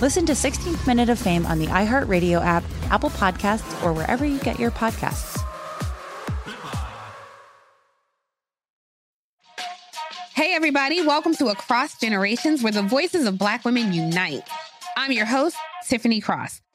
Listen to 16th Minute of Fame on the iHeartRadio app, Apple Podcasts, or wherever you get your podcasts. Hey, everybody, welcome to Across Generations, where the voices of Black women unite. I'm your host, Tiffany Cross.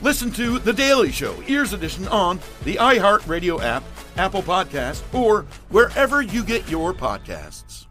Listen to The Daily Show Ears Edition on the iHeartRadio app Apple Podcasts, or wherever you get your podcasts.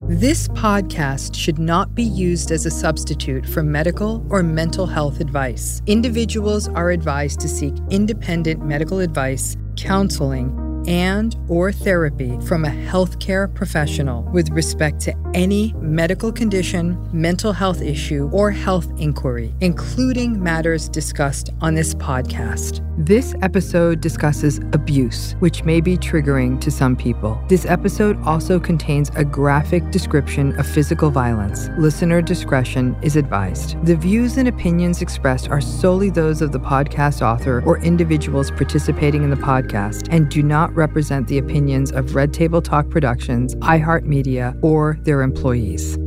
This podcast should not be used as a substitute for medical or mental health advice. Individuals are advised to seek independent medical advice, counseling, and or therapy from a healthcare professional with respect to any medical condition, mental health issue, or health inquiry, including matters discussed on this podcast. This episode discusses abuse, which may be triggering to some people. This episode also contains a graphic description of physical violence. Listener discretion is advised. The views and opinions expressed are solely those of the podcast author or individuals participating in the podcast and do not represent the opinions of Red Table Talk Productions, iHeartMedia, or their employees.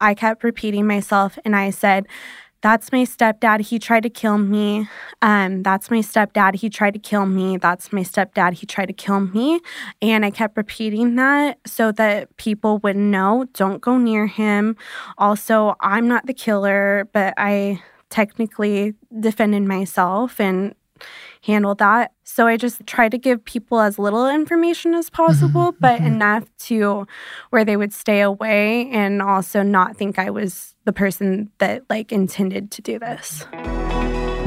I kept repeating myself and I said, that's my stepdad. He tried to kill me. Um, that's my stepdad. He tried to kill me. That's my stepdad. He tried to kill me. And I kept repeating that so that people would know don't go near him. Also, I'm not the killer, but I technically defended myself and handled that. So I just try to give people as little information as possible, mm-hmm. but mm-hmm. enough to where they would stay away and also not think I was the person that like intended to do this.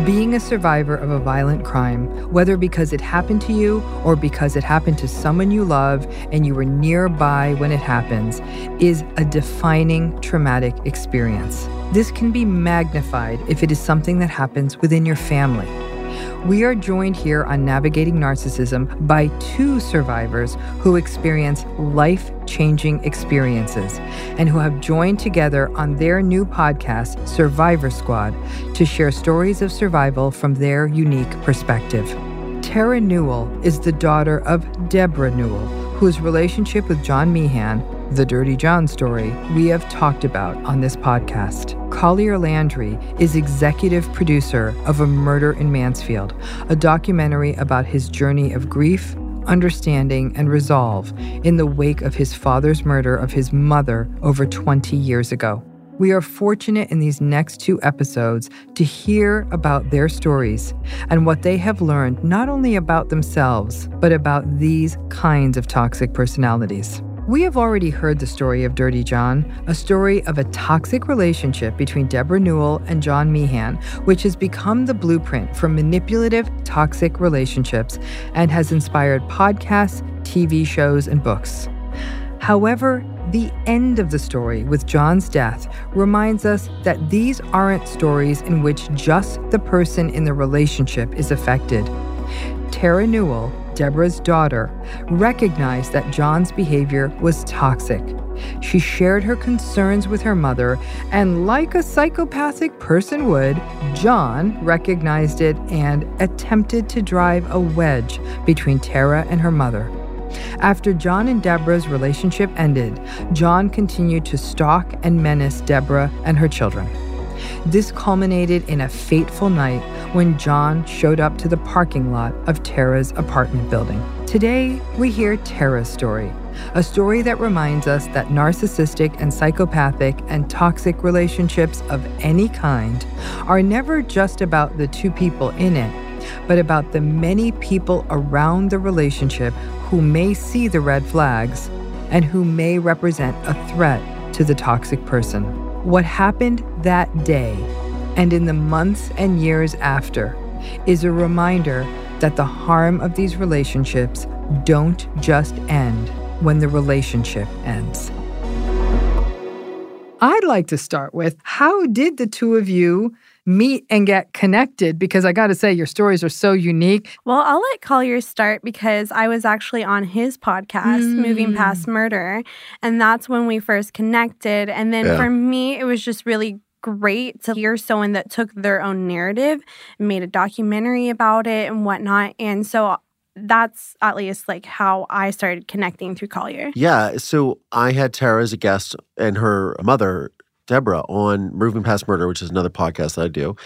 Being a survivor of a violent crime, whether because it happened to you or because it happened to someone you love and you were nearby when it happens, is a defining traumatic experience. This can be magnified if it is something that happens within your family we are joined here on Navigating Narcissism by two survivors who experience life changing experiences and who have joined together on their new podcast, Survivor Squad, to share stories of survival from their unique perspective. Terra Newell is the daughter of Debra Newell, whose relationship with John Meehan the Dirty John story, we have talked about on this podcast. Collier Landry is executive producer of A Murder in Mansfield, a documentary about his journey of grief, understanding, and resolve in the wake of his father's murder of his mother over 20 years ago. We are fortunate in these next two episodes to hear about their stories and what they have learned not only about themselves, but about these kinds of toxic personalities. We have already heard the story of Dirty John, a story of a toxic relationship between Debra Newell and John Meehan, which has become the blueprint for manipulative, toxic relationships and has inspired podcasts, TV shows, and books. However, the end of the story with John's death reminds us that these aren't stories in which just the person in the relationship is affected. Terra Newell, Debra's daughter, recognized that John's behavior was toxic. She shared her concerns with her mother, and like a psychopathic person would, John recognized it and attempted to drive a wedge between Terra and her mother. After John and Debra's relationship ended, John continued to stalk and menace Debra and her children. This culminated in a fateful night when John showed up to the parking lot of Terra's apartment building. Today, we hear Terra's story, a story that reminds us that narcissistic and psychopathic and toxic relationships of any kind are never just about the two people in it, but about the many people around the relationship who may see the red flags and who may represent a threat to the toxic person. What happened that day and in the months and years after is a reminder that the harm of these relationships don't just end when the relationship ends. I'd like to start with how did the two of you meet and get connected? Because I got to say, your stories are so unique. Well, I'll let Collier start because I was actually on his podcast, mm. Moving Past Murder. And that's when we first connected. And then yeah. for me, it was just really great to hear someone that took their own narrative and made a documentary about it and whatnot. And so that's at least like how I started connecting through Collier. Yeah. So I had Terra as a guest and her mother, Debra, on Moving Past Murder, which is another podcast that I do. And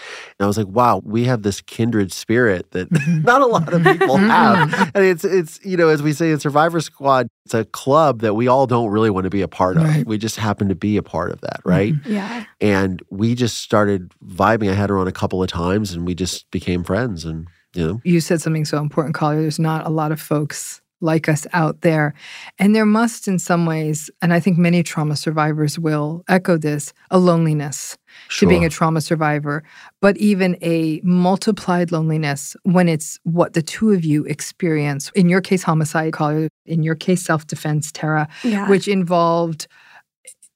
I was like, wow, we have this kindred spirit that not a lot of people have. and it's it's, you know, as we say in Survivor Squad, it's a club that we all don't really want to be a part of. Right. We just happen to be a part of that, right? Mm-hmm. Yeah. And we just started vibing. I had her on a couple of times and we just became friends and you know? You said something so important, Collier. There's not a lot of folks like us out there. And there must, in some ways, and I think many trauma survivors will echo this a loneliness sure. to being a trauma survivor, but even a multiplied loneliness when it's what the two of you experience. In your case, homicide, Collier, in your case, self defense, Terra, yeah. which involved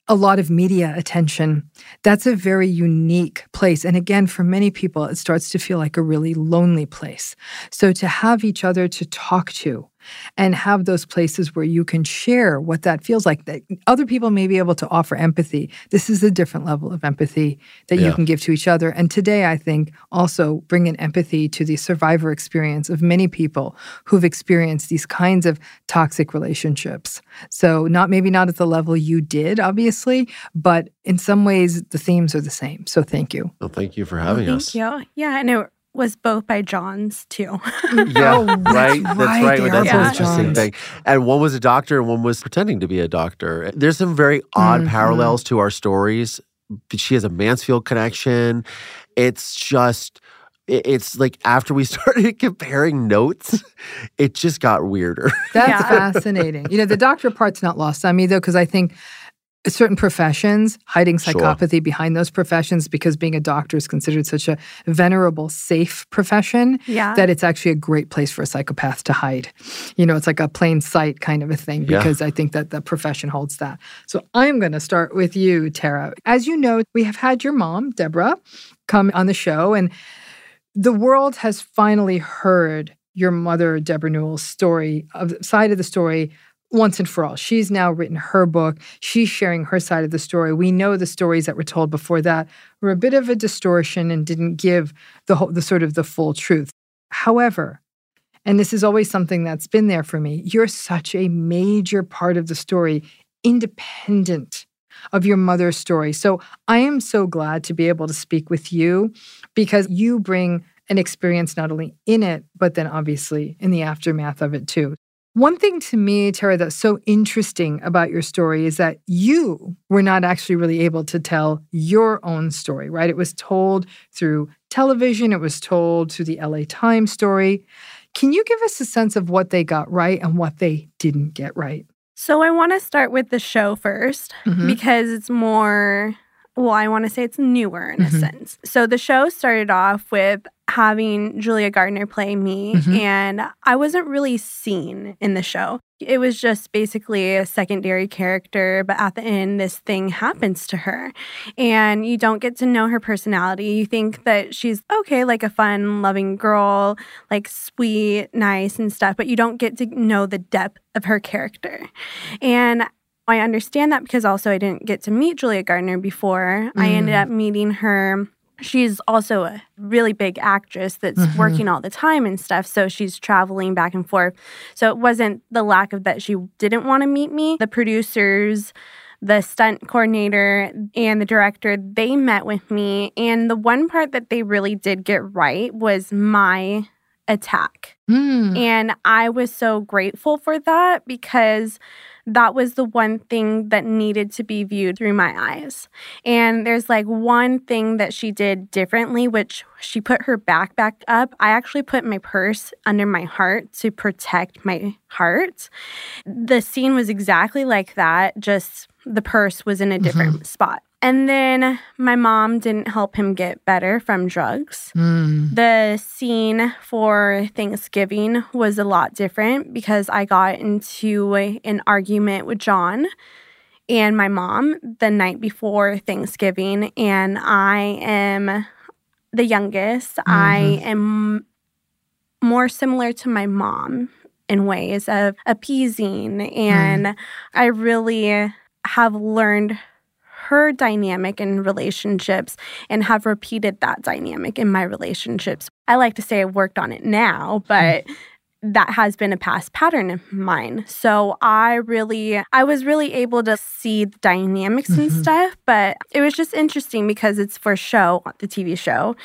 a lot of media attention. That's a very unique place. And again, for many people, it starts to feel like a really lonely place. So to have each other to talk to, and have those places where you can share what that feels like that other people may be able to offer empathy. This is a different level of empathy that yeah. you can give to each other. And today i think also bring an empathy to the survivor experience of many people who've experienced these kinds of toxic relationships. So not maybe not at the level you did obviously but in some ways the themes are the same. So thank you. Well thank you for having well, us. thank you yeah and it was both by Johns too. yeah, oh, right. That's right. right. That's an interesting thing. And one was a doctor, and one was pretending to be a doctor. There's some very odd mm-hmm. parallels to our stories. She has a Mansfield connection. It's just it's like after we started comparing notes, it just got weirder. That's yeah. fascinating. You know, the doctor part's not lost on me though, because I think certain professions, hiding psychopathy sure. behind those professions because being a doctor is considered such a venerable, safe profession yeah. that it's actually a great place for a psychopath to hide. You know, it's like a plain sight kind of a thing because yeah. I think that the profession holds that. So I'm going to start with you, Terra. As you know, we have had your mom, Debra, come on the show, and the world has finally heard your mother, Debra Newell's story, of side of the story once and for all. She's now written her book. She's sharing her side of the story. We know the stories that were told before that were a bit of a distortion and didn't give the whole, the sort of the full truth. However, and this is always something that's been there for me, you're such a major part of the story, independent of your mother's story. So I am so glad to be able to speak with you because you bring an experience not only in it, but then obviously in the aftermath of it too. One thing to me, Terra, that's so interesting about your story is that you were not actually really able to tell your own story, right? It was told through television, it was told through the LA Times story. Can you give us a sense of what they got right and what they didn't get right? So, I want to start with the show 1st mm-hmm. because it's more well, I want to say it's newer in mm-hmm. a sense. So the show started off with having Julia Garner play me, Mhm. and I wasn't really seen in the show. It was just basically a secondary character, but at the end, this thing happens to her, and you don't get to know her personality. You think that she's okay, like a fun, loving girl, like sweet, nice, and stuff, but you don't get to know the depth of her character. And I understand that because also I didn't get to meet Julia Garner before. I ended Mm. up meeting her. She's also a really big actress that's Mhm. working all the time and stuff. So she's traveling back and forth. So it wasn't the lack of that she didn't want to meet me. The producers, the stunt coordinator, and the director, they met with me. And the one part that they really did get right was my attack. Mm. And I was so grateful for that because that was the one thing that needed to be viewed through my eyes. And there's like one thing that she did differently, which she put her back back up. I actually put my purse under my heart to protect my heart. The scene was exactly like that, just the purse was in a mm-hmm. different spot. And then my mom didn't help him get better from drugs. Mm. The scene for Thanksgiving was a lot different because I got into an argument with John and my mom the night before Thanksgiving, and I am the youngest. I am more similar to my mom in ways of appeasing, and I really have learned her dynamic in relationships and have repeated that dynamic in my relationships. I like to say I've worked on it now, but that has been a past pattern of mine. So I really I was really able to see the dynamics and Mhm. stuff, but it was just interesting because it's for show, the TV show.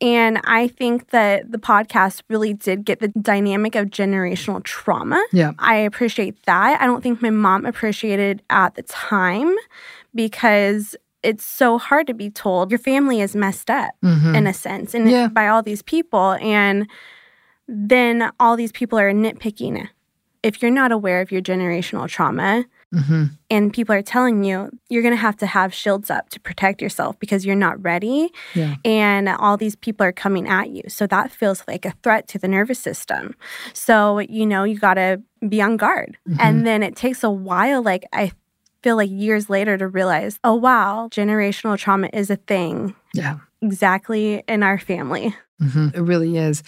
And I think that the podcast really did get the dynamic of generational trauma. Yeah. I appreciate that. I don't think my mom appreciated at the time because it's so hard to be told your family is messed up Mhm. in a sense and Yeah. by all these people and then all these people are nitpicking if you're not aware of your generational trauma Mhm. and people are telling you you're going to have to have shields up to protect yourself because you're not ready Yeah. and all these people are coming at you so that feels like a threat to the nervous system so you know you got to be on guard Mhm. and then it takes a while like i feel like years later to realize oh wow generational trauma is a thing Yeah. exactly in our family Mhm. It really is.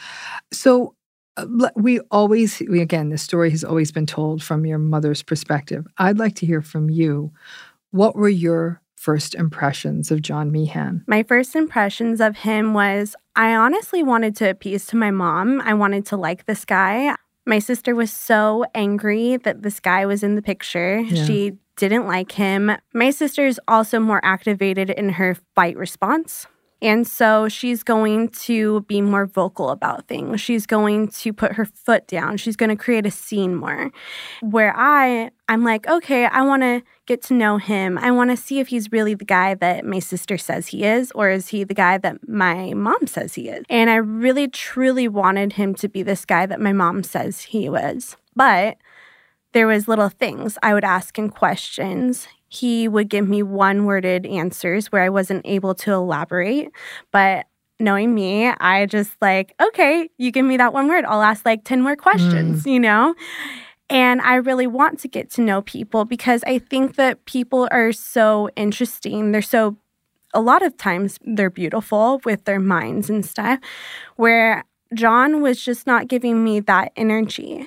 So uh, we always, we, again, the story has always been told from your mother's perspective. I'd like to hear from you. What were your first impressions of John Meehan? My first impressions of him was I honestly wanted to appease to my mom. I wanted to like this guy. My sister was so angry that this guy was in the picture. Yeah. She didn't like him. My sister is also more activated in her fight response. And so she's going to be more vocal about things. She's going to put her foot down. She's going to create a scene more. Where I I'm like, okay, I want to get to know him. I want to see if he's really the guy that my sister says he is or is he the guy that my mom says he is. And I really truly wanted him to be this guy that my mom says he was. But there was little things I would ask him questions. He would give me one-worded answers where I wasn't able to elaborate, but knowing me, I just like, okay, you give me that one word, I'll ask like 10 more questions, mm. you know? And I really want to get to know people because I think that people are so interesting. They're so, a lot of times, they're beautiful with their minds and stuff, where John was just not giving me that energy.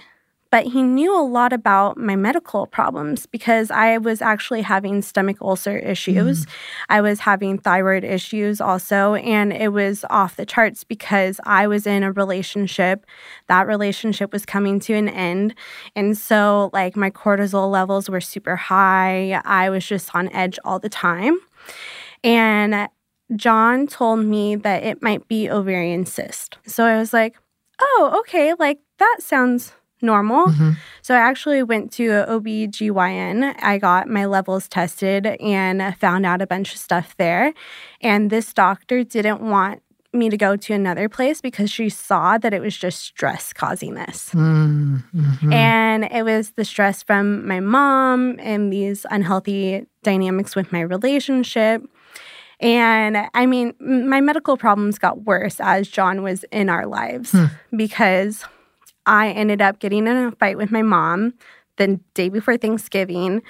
But he knew a lot about my medical problems because I was actually having stomach ulcer issues. Mm. I was having thyroid issues also. And it was off the charts because I was in a relationship. That relationship was coming to an end. And so, like, my cortisol levels were super high. I was just on edge all the time. And John told me that it might be ovarian cyst. So I was like, oh, okay, like that sounds normal. Mm-hmm. So I actually went to OBGYN. I got my levels tested and found out a bunch of stuff there. And this doctor didn't want me to go to another place because she saw that it was just stress causing this. Mm-hmm. And it was the stress from my mom and these unhealthy dynamics with my relationship. And I mean, my medical problems got worse as John was in our lives hmm. because I ended up getting in a fight with my mom the day before Thanksgiving.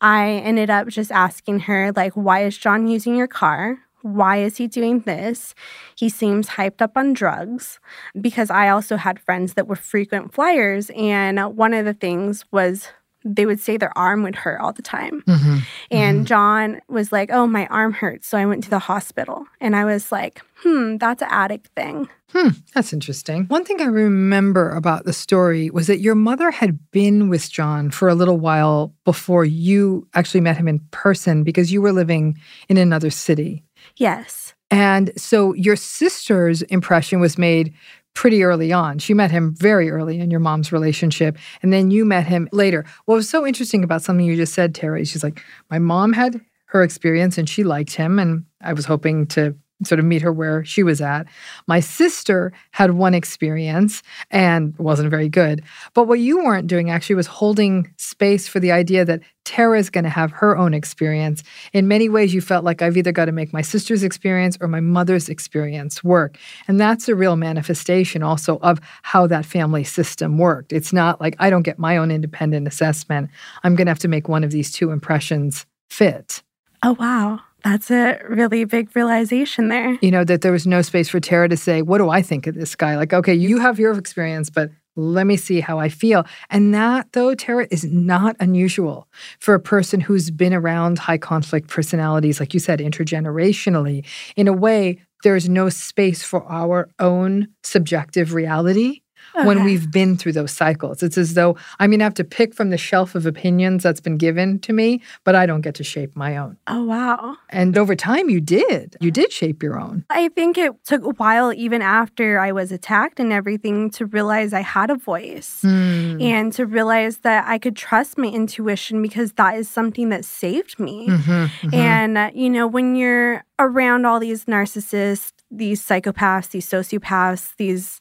I ended up just asking her, like, why is John using your car? Why is he doing this? He seems hyped up on drugs because I also had friends that were frequent flyers. And one of the things was they would say their arm would hurt all the time. Mm-hmm. And mm-hmm. John was like, Oh, my arm hurts. So I went to the hospital. And I was like, Hmm, that's an addict thing. Hmm, that's interesting. One thing I remember about the story was that your mother had been with John for a little while before you actually met him in person because you were living in another city. Yes. And so your sister's impression was made pretty early on. She met him very early in your mom's relationship, and then you met him later. What was so interesting about something you just said, Terra, she's like, My mom had her experience and she liked him, and I was hoping to sort of meet her where she was at. My sister had one experience and wasn't very good. But what you weren't doing actually was holding space for the idea that Terra is going to have her own experience. In many ways, you felt like I've either got to make my sister's experience or my mother's experience work. And that's a real manifestation also of how that family system worked. It's not like I don't get my own independent assessment. I'm going to have to make one of these two impressions fit. Oh, wow. That's a really big realization there. You know, that there was no space for Terra to say, What do I think of this guy? Like, okay, you have your experience, but let me see how I feel. And that, though, Terra, is not unusual for a person who's been around high conflict personalities, like you said, intergenerationally. In a way, there's no space for our own subjective reality okay. when we've been through those cycles. It's as though I mean, I have to pick from the shelf of opinions that's been given to me, but I don't get to shape my own. Oh, wow. And over time, you did. You did shape your own. I think it took a while, even after I was attacked and everything, to realize I had a voice mm. and to realize that I could trust my intuition because that is something that saved me. Mm-hmm, mm-hmm. And, uh, you know, when you're around all these narcissists, these psychopaths, these sociopaths, these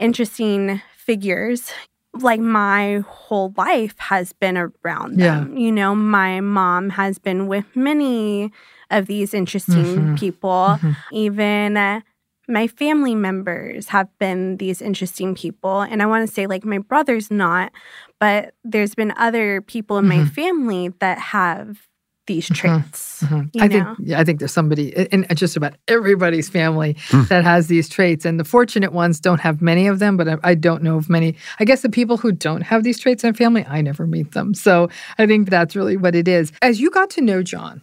interesting figures like my whole life has been around them. Yeah. You know, my mom has been with many of these interesting mm-hmm. people. Mm-hmm. Even uh, my family members have been these interesting people. And I want to say, like, my brother's not, but there's been other people in mm-hmm. my family that have these mm-hmm. traits. Mm-hmm. I know? think yeah, I think there's somebody in just about everybody's family mm. that has these traits, and the fortunate ones don't have many of them. But I, I, don't know of many. I guess the people who don't have these traits in family, I never meet them. So I think that's really what it is. As you got to know John,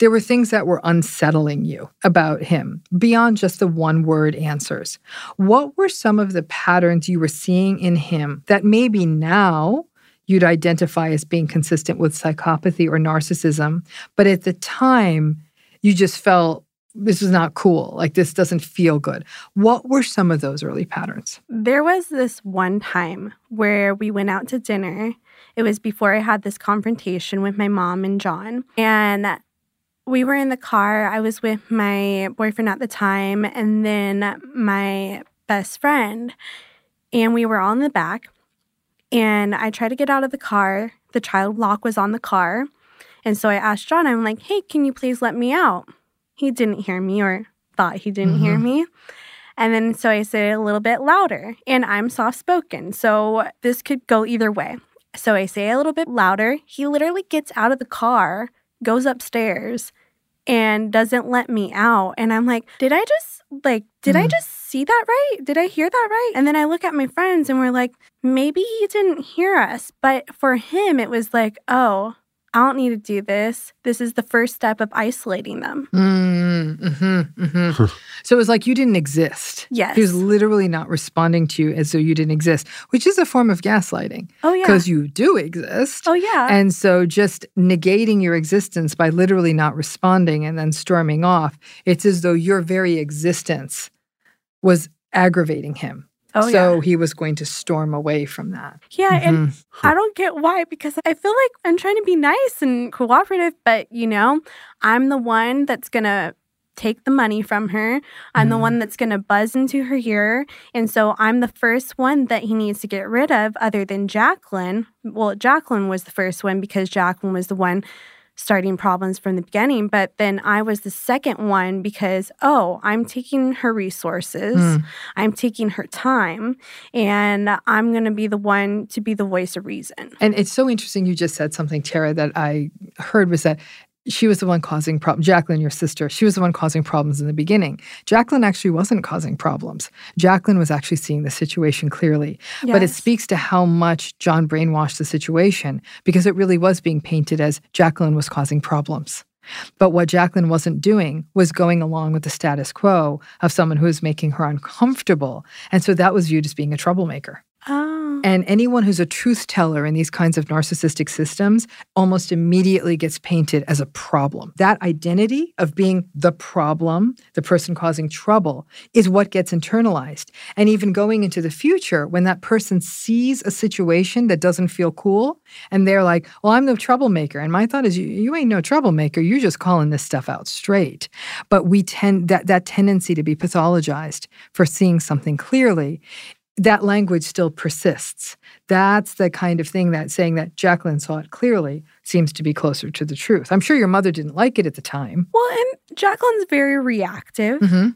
there were things that were unsettling you about him beyond just the one word answers. What were some of the patterns you were seeing in him that maybe now you'd identify as being consistent with psychopathy or narcissism. But at the time, you just felt this is not cool. Like, this doesn't feel good. What were some of those early patterns? There was this one time where we went out to dinner. It was before I had this confrontation with my mom and John. And we were in the car. I was with my boyfriend at the time, and then my best friend. And we were all in the back. And I tried to get out of the car. The child lock was on the car. And so I asked John, I'm like, hey, can you please let me out? He didn't hear me or thought he didn't mm-hmm. hear me. And then so I said it a little bit louder, and I'm soft spoken. So this could go either way. So I say a little bit louder. He literally gets out of the car, goes upstairs, and doesn't let me out. And I'm like, did I just, like, did mm. I just see that right? Did I hear that right? And then I look at my friends and we're like, maybe he didn't hear us. But for him, it was like, oh, I don't need to do this. This is the first step of isolating them. Mm, mm-hmm, mm-hmm. so it was like you didn't exist. Yes. He was literally not responding to you as though you didn't exist, which is a form of gaslighting. Oh, yeah. Because you do exist. Oh, yeah. And so just negating your existence by literally not responding and then storming off, it's as though your very existence was aggravating him. Oh, so yeah. he was going to storm away from that. Yeah, mm-hmm. and I don't get why because I feel like I'm trying to be nice and cooperative, but you know, I'm the one that's going to take the money from her. I'm mm. the one mm-hmm. that's going to buzz into her ear. And so I'm the first one that he needs to get rid of, other than Jacqueline. Well, Jacqueline was the first one because Jacqueline was the one starting problems from the beginning. But then I was the second one because, oh, I'm taking her resources, mm. I'm taking her time, and I'm going to be the one to be the voice of reason. And it's so interesting you just said something, Terra, that I heard was that she was the one causing problems. Jacqueline, your sister, she was the one causing problems in the beginning. Jacqueline actually wasn't causing problems. Jacqueline was actually seeing the situation clearly. Yes. But it speaks to how much John brainwashed the situation because it really was being painted as Jacqueline was causing problems. But what Jacqueline wasn't doing was going along with the status quo of someone who was making her uncomfortable. And so that was viewed as being a troublemaker. Oh. And anyone who's a truth teller in these kinds of narcissistic systems almost immediately gets painted as a problem. That identity of being the problem, the person causing trouble, is what gets internalized. And even going into the future, when that person sees a situation that doesn't feel cool, and they're like, Well, I'm the troublemaker. And my thought is, You, you ain't no troublemaker. You're just calling this stuff out straight. But we tend that, that tendency to be pathologized for seeing something clearly that language still persists. That's the kind of thing that saying that Jacqueline saw it clearly seems to be closer to the truth. I'm sure your mother didn't like it at the time. Well, and Jacqueline's very reactive. Mm-hmm.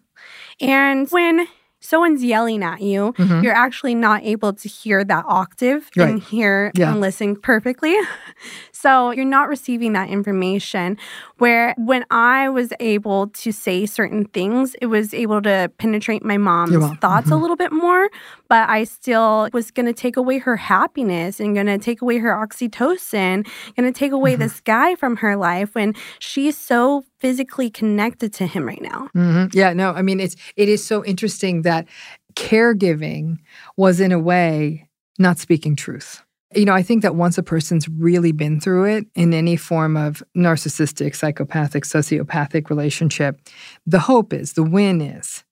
And when someone's yelling at you, mm-hmm. you're actually not able to hear that octave right. and hear yeah. and listen perfectly. so you're not receiving that information. Where when I was able to say certain things, it was able to penetrate my mom's thoughts mm-hmm. a little bit more, but I still was going to take away her happiness and going to take away her oxytocin, going to take away mm-hmm. this guy from her life when she's so physically connected to him right now. Mm-hmm. Yeah, no, I mean it's it is so interesting that caregiving was in a way not speaking truth. You know, I think that once a person's really been through it in any form of narcissistic, psychopathic, sociopathic relationship, the hope is, the win is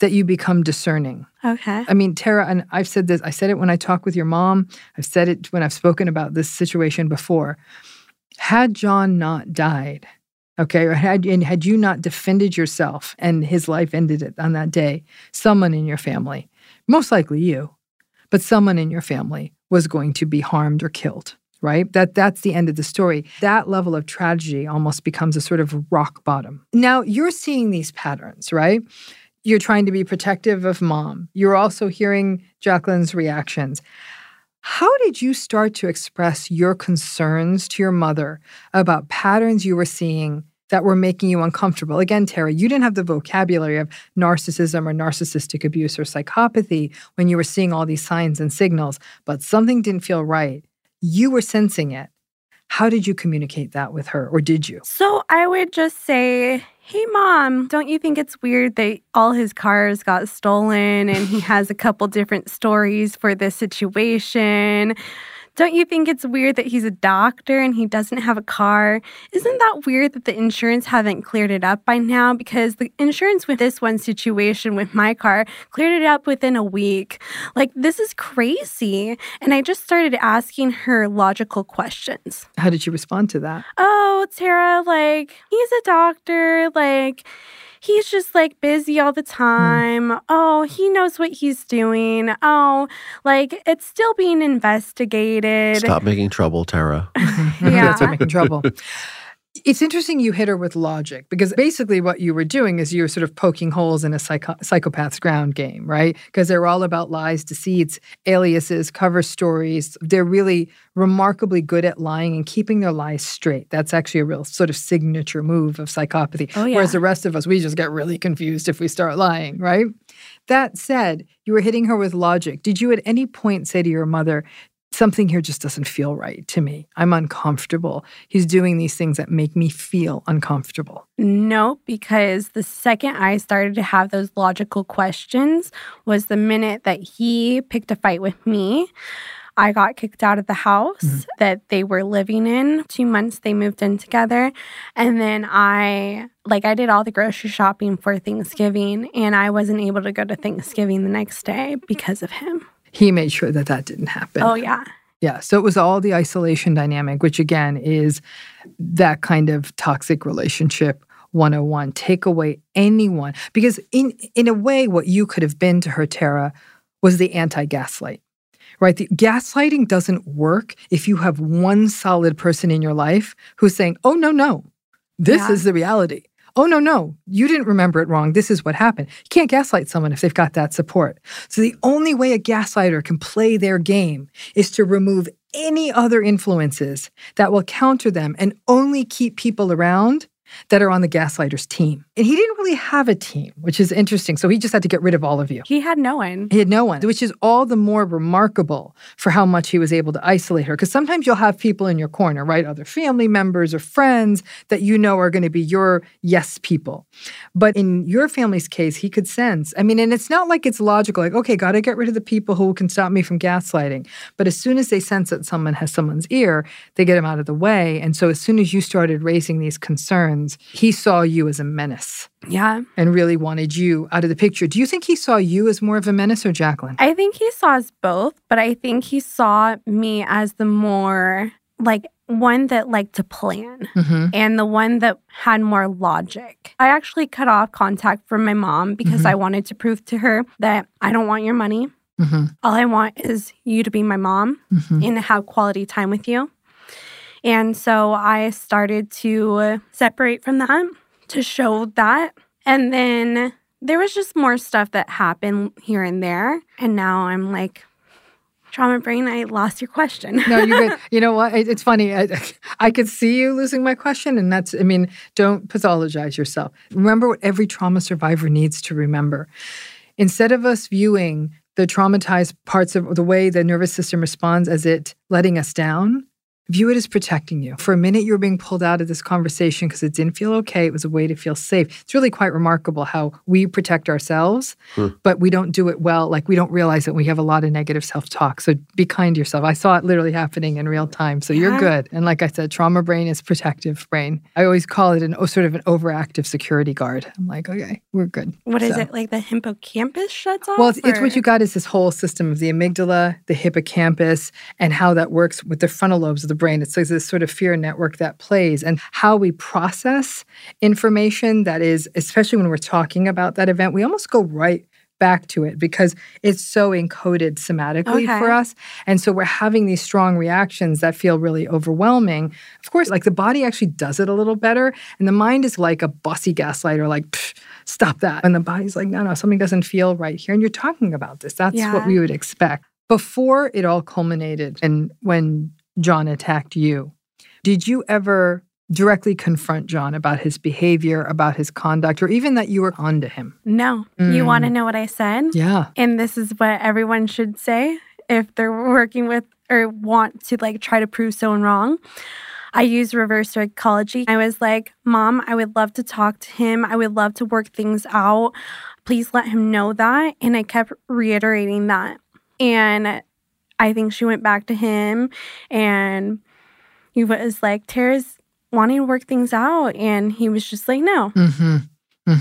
that you become discerning. Okay. I mean, Terra, and I've said this, I said it when I talk with your mom, I've said it when I've spoken about this situation before. Had John not died, okay, had and had you not defended yourself and his life ended it on that day, someone in your family, most likely you, but someone in your family was going to be harmed or killed right? That that's the end of the story. That level of tragedy almost becomes a sort of rock bottom. Now you're seeing these patterns right? You're trying to be protective of mom. You're also hearing jacqueline's reactions. How did you start to express your concerns to your mother about patterns you were seeing that were making you uncomfortable. Again, Terra, you didn't have the vocabulary of narcissism or narcissistic abuse or psychopathy when you were seeing all these signs and signals, but something didn't feel right. You were sensing it. How did you communicate that with her, or did you? So I would just say, Hey, mom, don't you think it's weird that all his cars got stolen and he has a couple different stories for this situation? Don't you think it's weird that he's a doctor and he doesn't have a car? Isn't that weird that the insurance haven't cleared it up by now? Because the insurance with this one situation with my car cleared it up within a week. Like, this is crazy. And I just started asking her logical questions. How did you respond to that? Oh, Terra, like, he's a doctor. Like, he's just like busy all the hmm. time. Mm. Oh, he knows what he's doing. Oh, like it's still being investigated. Stop making trouble, Terra. yeah. Stop making trouble. It's interesting you hit her with logic because basically what you were doing is you were sort of poking holes in a psycho- psychopath's ground game, right? Because they're all about lies, deceits, aliases, cover stories. They're really remarkably good at lying and keeping their lies straight. That's actually a real sort of signature move of psychopathy. Oh, yeah. Whereas the rest of us, we just get really confused if we start lying, right? That said, you were hitting her with logic. Did you at any point say to your mother, something here just doesn't feel right to me. I'm uncomfortable. He's doing these things that make me feel uncomfortable. No, because the second I started to have those logical questions was the minute that he picked a fight with me. I got kicked out of the house mm-hmm. that they were living in. Two months they moved in together. And then I, like, I did all the grocery shopping for Thanksgiving, and I wasn't able to go to Thanksgiving the next day because of him he made sure that that didn't happen. Oh, yeah. Yeah. So it was all the isolation dynamic, which again is that kind of toxic relationship 101. Take away anyone. Because in in a way, what you could have been to her, Terra, was the anti-gaslight right? The gaslighting doesn't work if you have one solid person in your life who's saying, oh, no, no, this Yeah. is the reality. Oh, no, no, you didn't remember it wrong. This is what happened. You can't gaslight someone if they've got that support. So the only way a gaslighter can play their game is to remove any other influences that will counter them and only keep people around that are on the gaslighter's team. And he didn't really have a team, which is interesting. So he just had to get rid of all of you. He had no one. He had no one, which is all the more remarkable for how much he was able to isolate her. Because sometimes you'll have people in your corner, right? Other family members or friends that you know are going to be your yes people. But in your family's case, he could sense. I mean, and it's not like it's logical, like, okay, got to get rid of the people who can stop me from gaslighting. But as soon as they sense that someone has someone's ear, they get him out of the way. And so as soon as you started raising these concerns, he saw you as a menace Yeah. and really wanted you out of the picture. Do you think he saw you as more of a menace or Jacqueline? I think he saw us both, but I think he saw me as the more like one that liked to plan Mhm. and the one that had more logic. I actually cut off contact from my mom because Mhm. I wanted to prove to her that I don't want your money. Mm-hmm. All I want is you to be my mom Mhm. and to have quality time with you. And so I started to separate from that to show that. And then there was just more stuff that happened here and there. And now I'm like, trauma brain, I lost your question. no, you're good. You know what? It- It's funny. I, I could see you losing my question, and that's. I mean, don't pathologize yourself. Remember what every trauma survivor needs to remember. Instead of us viewing the traumatized parts of the way the nervous system responds as it letting us down, view it as protecting you. For a minute, you were being pulled out of this conversation because it didn't feel okay. It was a way to feel safe. It's really quite remarkable how we protect ourselves, hmm. but we don't do it well. Like we don't realize that we have a lot of negative self talk. So be kind to yourself. I saw it literally happening in real time. So you're good. And like I said, trauma brain is protective brain. I always call it an oh, sort of an overactive security guard. I'm like, okay, we're good. What is So- it? Like the hippocampus shuts off? well, it's, it's what you got is this whole system of the amygdala, the hippocampus, and how that works with the frontal lobes of the brain. It's like this sort of fear network that plays, and how we process information that is, especially when we're talking about that event, we almost go right back to it because it's so encoded somatically Okay. for us. And so we're having these strong reactions that feel really overwhelming. Of course, like the body actually does it a little better. And the mind is like a bossy gaslighter, like, stop that. And the body's like, no, no, something doesn't feel right here. And you're talking about this. That's Yeah. what we would expect. Before it all culminated and when John attacked you, did you ever directly confront John about his behavior, about his conduct, or even that you were onto him? No. You Mm. want to know what I said? Yeah. And this is what everyone should say if they're working with or want to like try to prove someone wrong. I use reverse psychology. I was like, Mom, I would love to talk to him. I would love to work things out. Please let him know that. And I kept reiterating that. And I think she went back to him and he was like, Terra's wanting to work things out. And he was just like, No. Mm-hmm.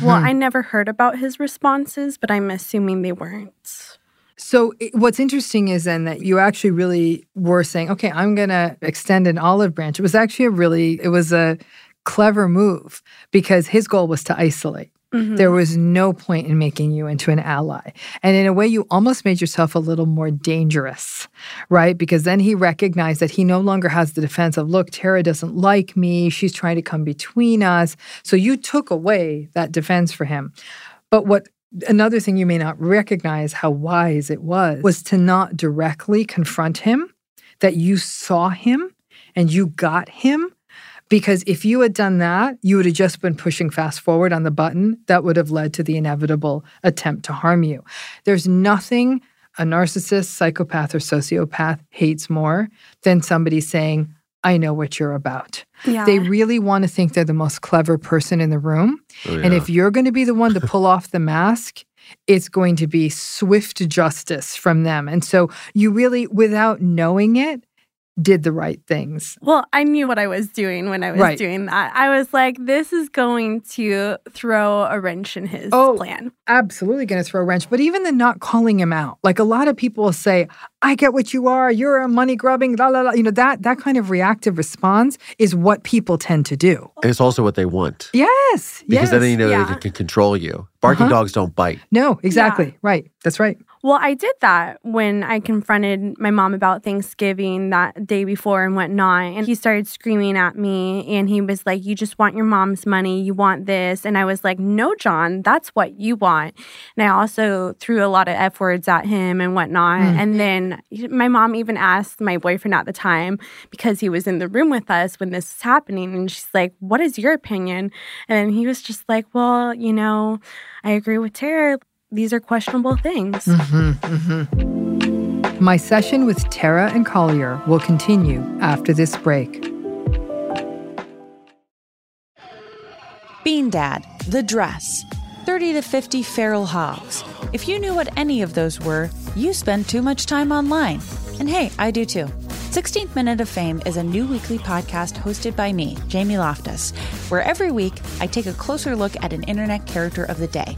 Well, I never heard about his responses, but I'm assuming they weren't. So it- what's interesting is then that you actually really were saying, okay, I'm going to extend an olive branch. It was actually a really, it was a clever move because his goal was to isolate. Mhm. There was no point in making you into an ally. And in a way, you almost made yourself a little more dangerous, right? Because then he recognized that he no longer has the defense of, look, Terra doesn't like me. She's trying to come between us. So you took away that defense for him. But what another thing you may not recognize how wise it was was to not directly confront him, that you saw him and you got him. Because if you had done that, you would have just been pushing fast forward on the button that would have led to the inevitable attempt to harm you. There's nothing a narcissist, psychopath, or sociopath hates more than somebody saying, I know what you're about. Yeah. They really want to think they're the most clever person in the room. Oh, And if you're going to be the one to pull off the mask, it's going to be swift justice from them. And so you really, without knowing it, did the right things. Well, I knew what I was doing when I was Right. doing that. I was like, this is going to throw a wrench in his Oh. plan. Absolutely going to throw a wrench. But even the not calling him out, like a lot of people will say, I get what you are. You're a money grubbing, la, la, la. You know, that, that kind of reactive response is what people tend to do. And it's also what they want. Yes. Because yes. then they know yeah. they can control you. Barking Uh-huh. dogs don't bite. No, exactly. Right. That's right. Well, I did that when I confronted my mom about Thanksgiving that day before and whatnot. And he started screaming at me and he was like, You just want your mom's money. You want this. And I was like, No, John, that's what you want. And I also threw a lot of F words at him and whatnot. Mm. And then my mom even asked my boyfriend at the time because he was in the room with us when this was happening. And she's like, What is your opinion? And he was just like, Well, you know, I agree with Terra these are questionable things. Mm-hmm, mm-hmm. My session with Terra and Collier will continue after this break. Bean Dad, The Dress, 30 to 50 Feral Hogs. If you knew what any of those were, you spend too much time online. And hey, I do too. 16th Minute of Fame is a new weekly podcast hosted by me, Jamie Loftus, where every week I take a closer look at an internet character of the day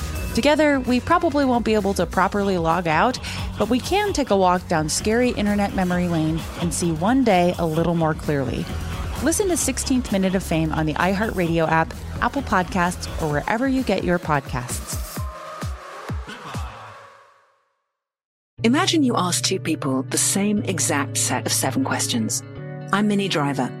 Together, we probably won't be able to properly log out, but we can take a walk down scary internet memory lane and see one day a little more clearly. Listen to 16th Minute of Fame on the iHeartRadio app, Apple Podcasts, or wherever you get your podcasts. Imagine you ask two people the same exact set of seven questions. I'm Minnie Driver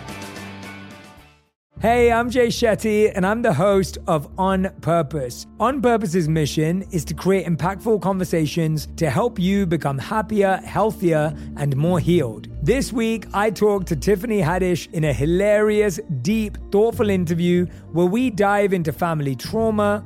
Hey, I'm Jay Shetty, and I'm the host of On Purpose. On Purpose's mission is to create impactful conversations to help you become happier, healthier, and more healed. This week, I talked to Tiffany Haddish in a hilarious, deep, thoughtful interview where we dive into family trauma,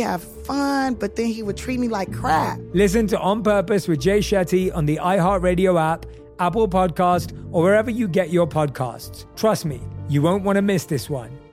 have fun, but then he would treat me like crap. Listen to On Purpose with Jay Shetty on the iHeartRadio app, Apple Podcast, or wherever you get your podcasts. Trust me, you won't want to miss this one.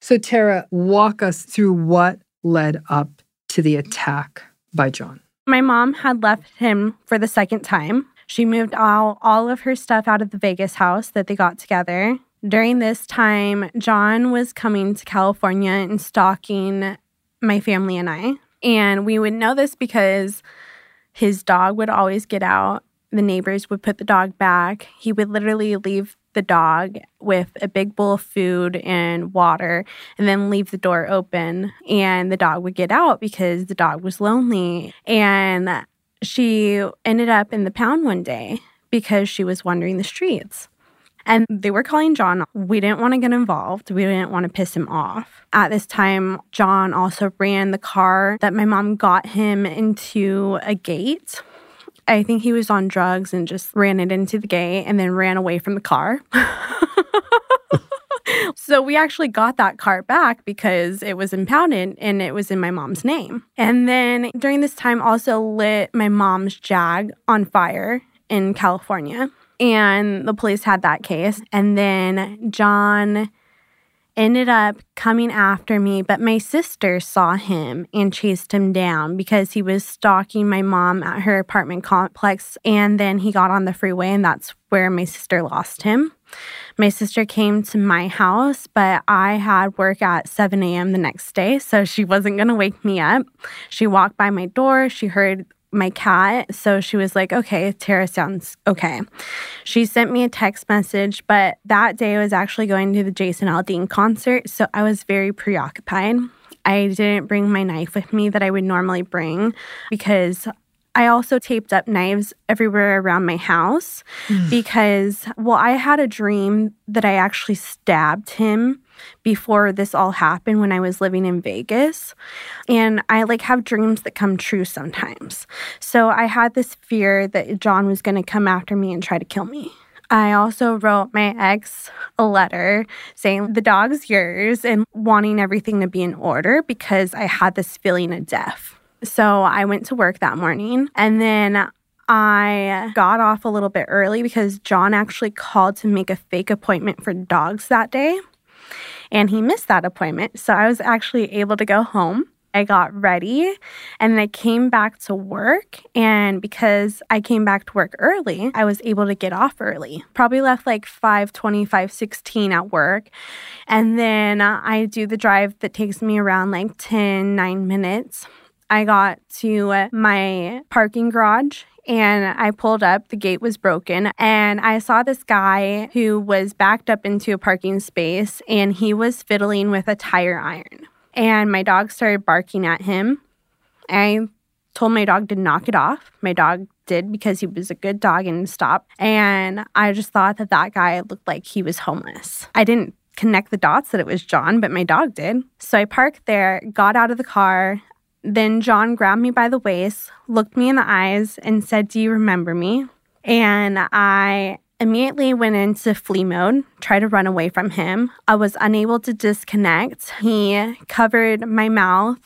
So, Tara, walk us through what led up to the attack by John. My mom had left him for the second time. She moved all, all of her stuff out of the Vegas house that they got together. During this time, John was coming to California and stalking my family and I. And we would know this because his dog would always get out. The neighbors would put the dog back. He would literally leave the dog with a big bowl of food and water and then leave the door open and the dog would get out because the dog was lonely and she ended up in the pound one day because she was wandering the streets. And they were calling John. We didn't want to get involved. We didn't want to piss him off. At this time, John also ran the car that my mom got him into a gate. I think he was on drugs and just ran it into the gate and then ran away from the car. so we actually got that car back because it was impounded and it was in my mom's name. And then during this time also lit my mom's Jag on fire in California and the police had that case. And then John ended up coming after me, but my sister saw him and chased him down because he was stalking my mom at her apartment complex. And then he got on the freeway, and that's where my sister lost him. My sister came to my house, but I had work at 7 a.m. the next day, so she wasn't going to wake me up. She walked by my door. She heard my cat. So she was like, okay, Terra sounds okay. She sent me a text message, but that day I was actually going to the Jason Aldean concert. So I was very preoccupied. I didn't bring my knife with me that I would normally bring because I also taped up knives everywhere around my house mm. because, well, I had a dream that I actually stabbed him before this all happened when I was living in Vegas. And I like have dreams that come true sometimes. So I had this fear that John was going to come after me and try to kill me. I also wrote my ex a letter saying the dog's yours and wanting everything to be in order because I had this feeling of death. So I went to work that morning and then I got off a little bit early because John actually called to make a fake appointment for dogs that day. And he missed that appointment. So I was actually able to go home. I got ready and then I came back to work. And because I came back to work early, I was able to get off early. Probably left like 5 20, 5 16 at work. And then uh, I do the drive that takes me around like 10, 9 minutes. I got to uh, my parking garage and I pulled up. The gate was broken, and I saw this guy who was backed up into a parking space and he was fiddling with a tire iron. And my dog started barking at him. I told my dog to knock it off. My dog did because he was a good dog and stopped. And I just thought that that guy looked like he was homeless. I didn't connect the dots that it was John, but my dog did. So I parked there, got out of the car, then John grabbed me by the waist, looked me in the eyes, and said, Do you remember me? And I immediately went into flee mode, tried to run away from him. I was unable to disconnect. He covered my mouth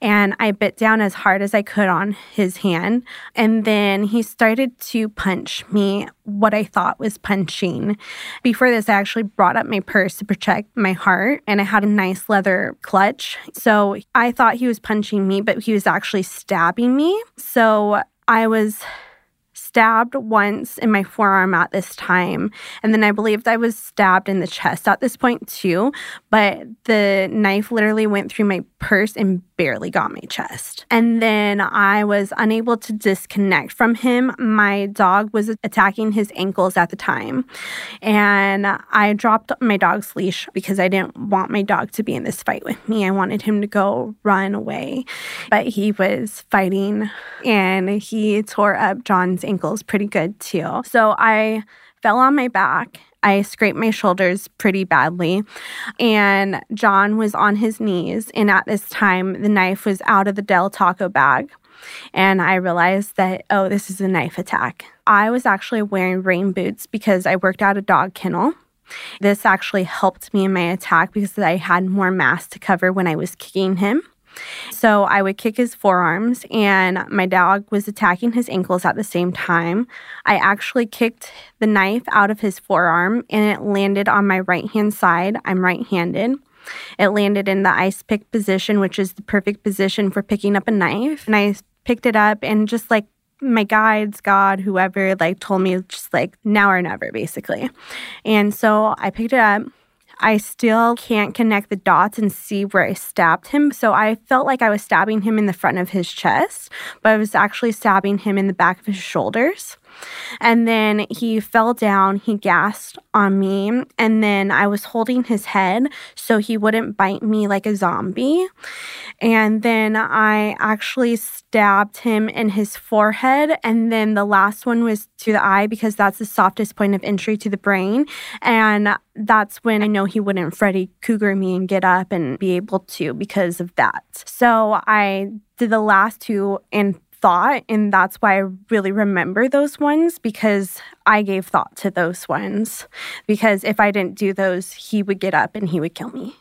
and I bit down as hard as I could on his hand. And then he started to punch me, what I thought was punching. Before this, I actually brought up my purse to protect my heart and I had a nice leather clutch. So I thought he was punching me, but he was actually stabbing me. So I was stabbed once in my forearm at this time. And then I believed I was stabbed in the chest at this point too. But the knife literally went through my purse and barely got my chest. And then I was unable to disconnect from him. My dog was attacking his ankles at the time. And I dropped my dog's leash because I didn't want my dog to be in this fight with me. I wanted him to go run away. But he was fighting and he tore up John's ankles pretty good too. So I fell on my back I scraped my shoulders pretty badly. And John was on his knees. And at this time, the knife was out of the Del Taco bag. And I realized that, oh, this is a knife attack. I was actually wearing rain boots because I worked at a dog kennel. This actually helped me in my attack because I had more mass to cover when I was kicking him. So I would kick his forearms, and my dog was attacking his ankles at the same time. I actually kicked the knife out of his forearm, and it landed on my right hand side. I'm right handed. It landed in the ice pick position, which is the perfect position for picking up a knife. And I picked it up, and just like my guides, God, whoever, like told me just like now or never, basically. And so I picked it up. I still can't connect the dots and see where I stabbed him. So I felt like I was stabbing him in the front of his chest, but I was actually stabbing him in the back of his shoulders. And then he fell down, he gasped on me, and then I was holding his head so he wouldn't bite me like a zombie. And then I actually stabbed him in his forehead. And then the last one was to the eye because that's the softest point of entry to the brain. And that's when I know he wouldn't Freddy Krueger me and get up and be able to because of that. So I did the last two in thought and that's why I really remember those ones because I gave thought to those ones because if I didn't do those he would get up and he would kill me.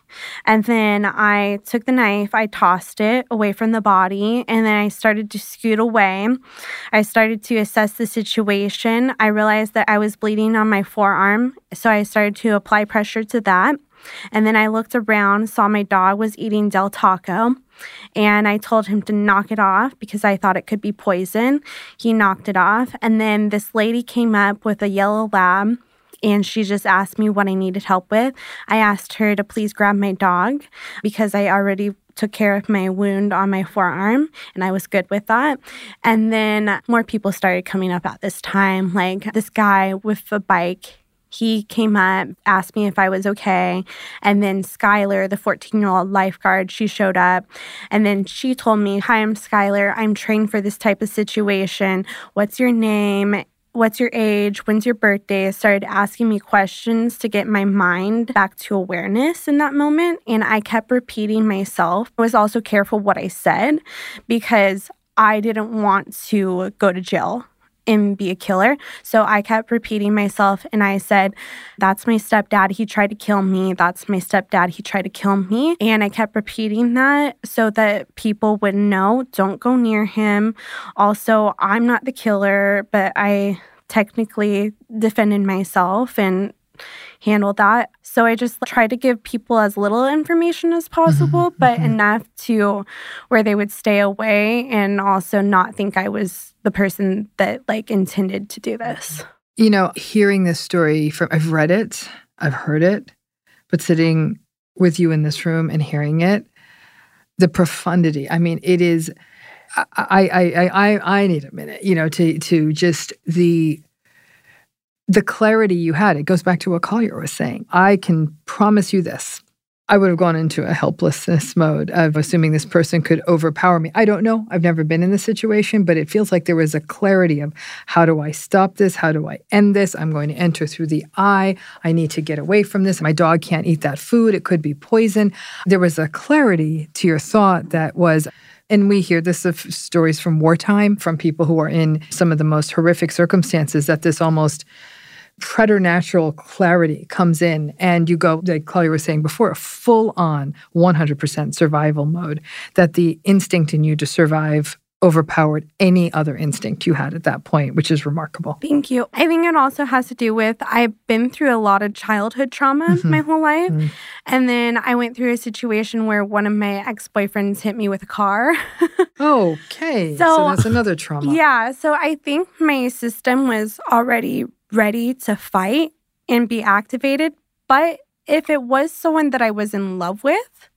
And then I took the knife, I tossed it away from the body and then I started to scoot away. I started to assess the situation. I realized that I was bleeding on my forearm, so I started to apply pressure to that. And then I looked around, saw my dog was eating Del Taco. And I told him to knock it off because I thought it could be poison. He knocked it off. And then this lady came up with a yellow lab and she just asked me what I needed help with. I asked her to please grab my dog because I already took care of my wound on my forearm and I was good with that. And then more people started coming up at this time, like this guy with a bike he came up, asked me if I was okay. And then Skylar, the 14 year old lifeguard, she showed up. And then she told me, Hi, I'm Skylar. I'm trained for this type of situation. What's your name? What's your age? When's your birthday? Started asking me questions to get my mind back to awareness in that moment. And I kept repeating myself. I was also careful what I said because I didn't want to go to jail and be a killer. So I kept repeating myself and I said, That's my stepdad. He tried to kill me. That's my stepdad. He tried to kill me. And I kept repeating that so that people would know don't go near him. Also, I'm not the killer, but I technically defended myself and handled that. So I just try to give people as little information as possible, mm-hmm. but mm-hmm. enough to where they would stay away and also not think I was the person that like intended to do this. You know, hearing this story from I've read it, I've heard it, but sitting with you in this room and hearing it, the profundity. I mean, it is I I I I, I need a minute, you know, to to just the the clarity you had. It goes back to what Collier was saying. I can promise you this. I would have gone into a helplessness mode of assuming this person could overpower me. I don't know. I've never been in this situation, but it feels like there was a clarity of how do I stop this? How do I end this? I'm going to enter through the eye. I need to get away from this. My dog can't eat that food. It could be poison. There was a clarity to your thought that was and we hear this of stories from wartime from people who are in some of the most horrific circumstances that this almost preternatural clarity comes in and you go, like Collier was saying before, a full on 100% survival mode, that the instinct in you to survive overpowered any other instinct you had at that point, which is remarkable. Thank you. I think it also has to do with I've been through a lot of childhood trauma mm-hmm. my whole life. Mm-hmm. And then I went through a situation where one of my ex boyfriends hit me with a car. okay. So, so that's another trauma. Yeah. So I think my system was already ready to fight and be activated. But if it was someone that I was in love with,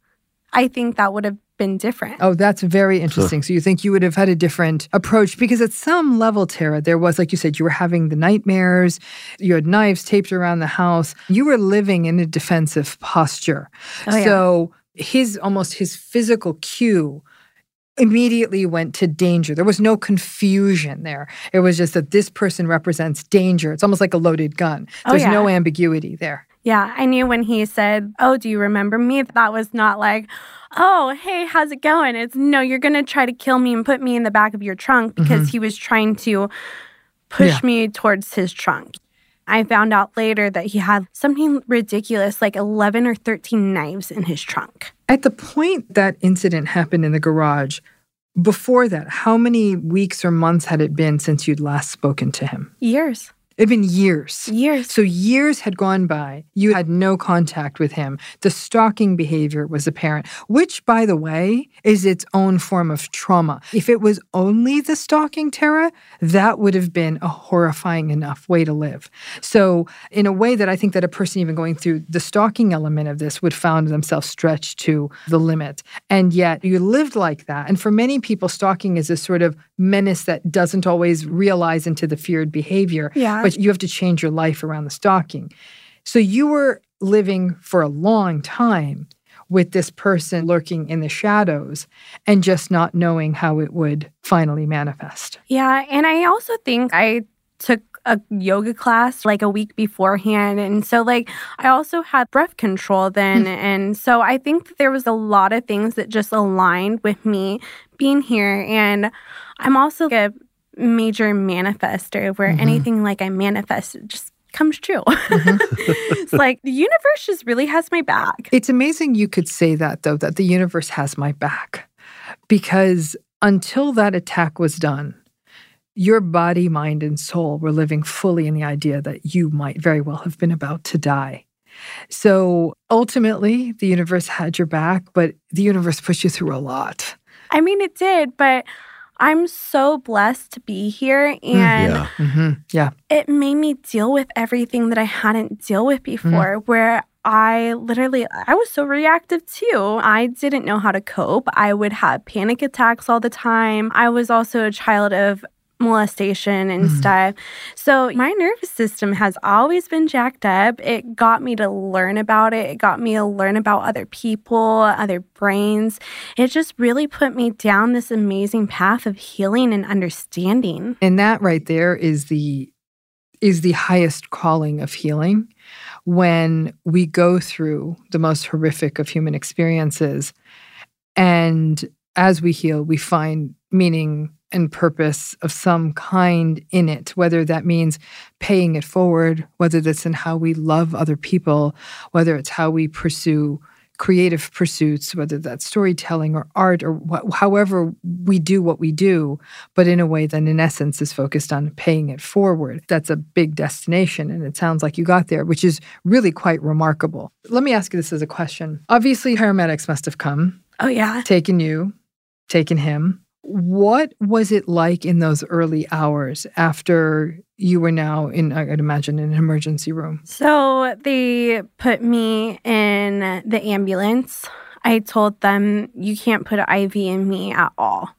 I think that would have been different. Oh, that's very interesting. Sure. So you think you would have had a different approach because at some level, Terra, there was, like you said, you were having the nightmares, you had knives taped around the house, you were living in a defensive posture. Oh, yeah. So his almost his physical cue immediately went to danger. There was no confusion there. It was just that this person represents danger. It's almost like a loaded gun. Oh, There's oh, yeah. no ambiguity there. Yeah, I knew when he said, Oh, do you remember me? That was not like, Oh, hey, how's it going? It's no, you're going to try to kill me and put me in the back of your trunk because mm-hmm. he was trying to push yeah. me towards his trunk. I found out later that he had something ridiculous, like 11 or 13 knives in his trunk. At the point that incident happened in the garage, before that, how many weeks or months had it been since you'd last spoken to him? Years. It had been years. Years. So years had gone by. You had no contact with him. The stalking behavior was apparent, which, by the way, is its own form of trauma. If it was only the stalking, Terra, that would have been a horrifying enough way to live. So, in a way that I think that a person even going through the stalking element of this would found themselves stretched to the limit. And yet you lived like that. And for many people, stalking is a sort of menace that doesn't always realize into the feared behavior. Yeah. But you have to change your life around the stalking. So you were living for a long time with this person lurking in the shadows and just not knowing how it would finally manifest. Yeah. And I also think I took a yoga class like a week beforehand. And so, like, I also had breath control then. Hmm. and so, I think that there was a lot of things that just aligned with me being here. And I'm also a major manifester where Mhm. anything like I manifest just comes true. it's like the universe just really has my back. It's amazing you could say that, though, that the universe has my back. Because until that attack was done, your body, mind, and soul were living fully in the idea that you might very well have been about to die. So ultimately, the universe had your back, but the universe pushed you through a lot. I mean, it did, but I'm so blessed to be here. And yeah. hmm Yeah. it made me deal with everything that I hadn't dealt with before, where I literally I was so reactive too. I didn't know how to cope. I would have panic attacks all the time. I was also a child of molestation and mm. stuff. So my nervous system has always been jacked up. It got me to learn about it. It got me to learn about other people, other brains. It just really put me down this amazing path of healing and understanding. And that right there is the is the highest calling of healing when we go through the most horrific of human experiences and as we heal we find meaning and purpose of some kind in it whether that means paying it forward whether that's in how we love other people whether it's how we pursue creative pursuits, whether that's storytelling or art or wh- however we do what we do, but in a way that in essence is focused on paying it forward. That's a big destination. And it sounds like you got there, which is really quite remarkable. Let me ask you this as a question. Obviously, paramedics must have come, Oh, yeah. taken you, taken him. What was it like in those early hours after you were now in, I'd imagine, in an emergency room? So they put me in the ambulance. I told them, you can't put an IV in me at all.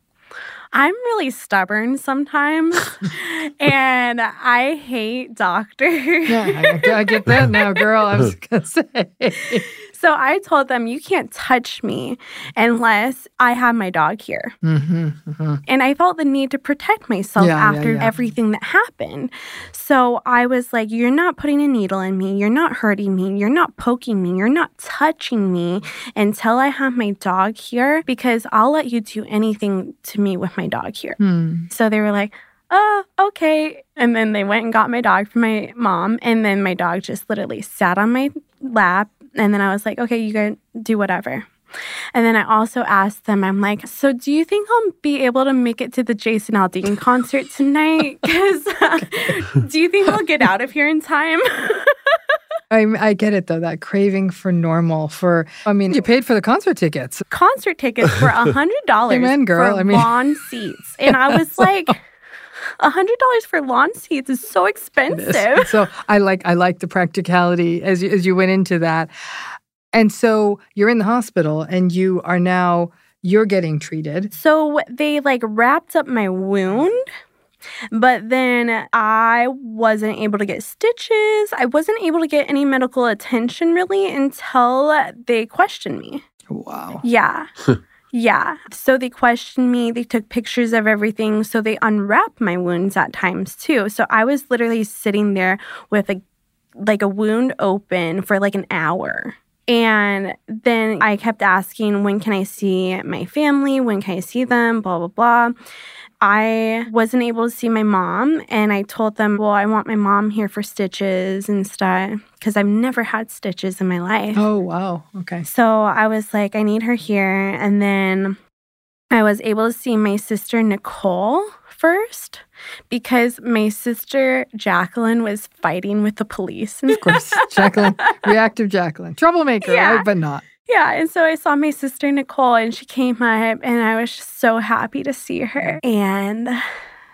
I'm really stubborn sometimes, and I hate doctors. Yeah, I, I get that now, girl. I was going to say. So I told them, you can't touch me unless I have my dog here. hmm hmm And I felt the need to protect myself Yeah, yeah, after yeah. everything that happened. So I was like, You're not putting a needle in me. You're not hurting me. You're not poking me. You're not touching me until I have my dog here because I'll let you do anything to me with my dog here. Hmm. So they were like, Oh, okay. And then they went and got my dog from my mom. And then my dog just literally sat on my lap. And then I was like, Okay, you can do whatever. And then I also asked them, I'm like, so do you think I'll be able to make it to the Jason Aldean concert tonight? Because uh, do you think I'll get out of here in time? I, I get it though, that craving for normal, for, I mean, you paid for the concert tickets. concert tickets for a hundred dollars Amen, girl. for I mean- lawn seats, and I was like, hundred dollars for lawn seats is so expensive. so I like I like the practicality as you, as you went into that. And so you're in the hospital and you are now you're getting treated. So they like wrapped up my wound. But then I wasn't able to get stitches. I wasn't able to get any medical attention really until they questioned me. Wow. Yeah. yeah. So they questioned me. They took pictures of everything. So they unwrapped my wounds at times too. So I was literally sitting there with a like a wound open for like an hour. And then I kept asking, when can I see my family? When can I see them? Blah, blah, blah. I wasn't able to see my mom. And I told them, well, I want my mom here for stitches and stuff because I've never had stitches in my life. Oh wow. Okay. So I was like, I need her here. And then I was able to see my sister Nicole first because my sister Jacqueline was fighting with the police. Of course, Jacqueline, reactive Jacqueline, troublemaker, Yeah. right? But not. Yeah, and so I saw my sister Nicole and she came up and I was just so happy to see her. And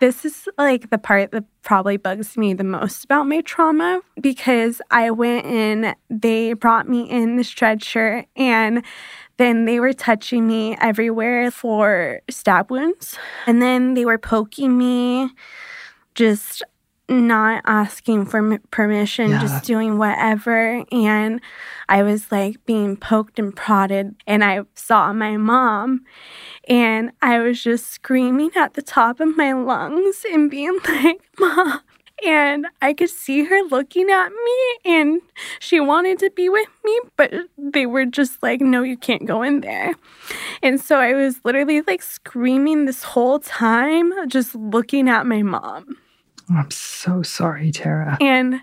this is like the part that probably bugs me the most about my trauma because I went in, they brought me in the stretcher and then they were touching me everywhere for stab wounds. And then they were poking me, just not asking for m- permission, Yeah. just doing whatever. And I was like being poked and prodded. And I saw my mom, and I was just screaming at the top of my lungs and being like, Mom. And I could see her looking at me, and she wanted to be with me, but they were just like, No, you can't go in there. And so I was literally like screaming this whole time, just looking at my mom. Oh, I'm so sorry, Terra. And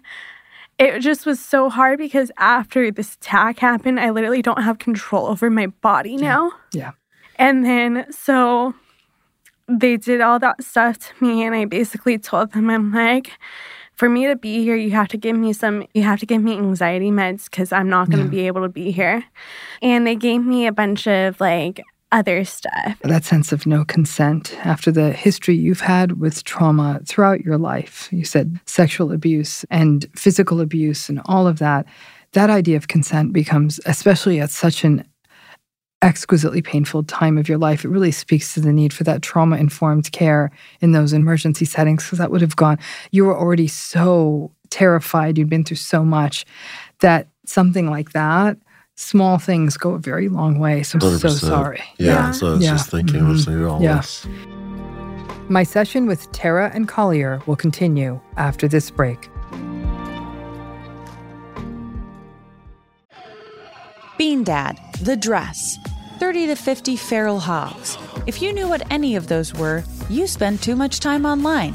it just was so hard because after this attack happened, I literally don't have control over my body now. Yeah. And then so they did all that stuff to me, and I basically told them, I'm like, for me to be here, you have to give me some, you have to give me anxiety meds because I'm not going to Yeah. be able to be here. And they gave me a bunch of like other stuff. That sense of no consent after the history you've had with trauma throughout your life. You said sexual abuse and physical abuse and all of that. That idea of consent becomes, especially at such an exquisitely painful time of your life, it really speaks to the need for that trauma informed care in those emergency settings because that would have gone. You were already so terrified, you'd been through so much that something like that, small things go a very long way. So I'm so 100%. sorry. Yeah, so I was just thinking, I was Mhm. thinking all Yeah. this. My session with Terra and Collier will continue after this break. Bean Dad, The Dress, 30 to 50 Feral Hogs. If you knew what any of those were, you spend too much time online.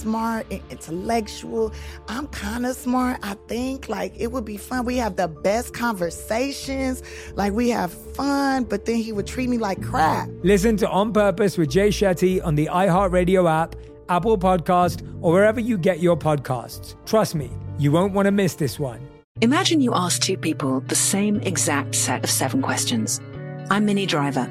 smart and intellectual. I'm kind of smart. I think like it would be fun. We have the best conversations. Like we have fun. But then he would treat me like crap. Listen to On Purpose with Jay Shetty on the iHeartRadio app, Apple Podcast, or wherever you get your podcasts. Trust me, you won't want to miss this one. Imagine you ask two people the same exact set of seven questions. I'm Minnie Driver,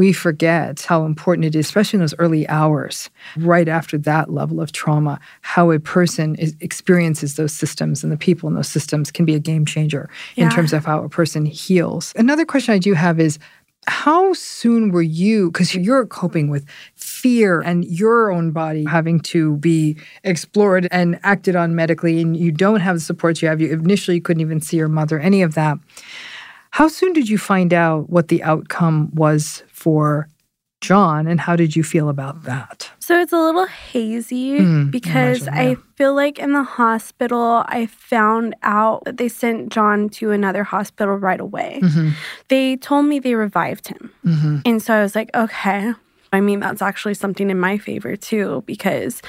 we forget how important it is, especially in those early hours, right after that level of trauma, how a person is, experiences those systems and the people in those systems can be a game changer Yeah. in terms of how a person heals. Another question I do have is how soon were you, because you're coping with fear and your own body having to be explored and acted on medically, and you don't have the support you have. You initially you couldn't even see your mother, any of that. How soon did you find out what the outcome was for John, and how did you feel about that? So it's a little hazy Mm, because imagine, I feel like in the hospital, I found out that they sent John to another hospital right away. Mhm. They told me they revived him. Mhm. And so I was like, okay. I mean, that's actually something in my favor too, because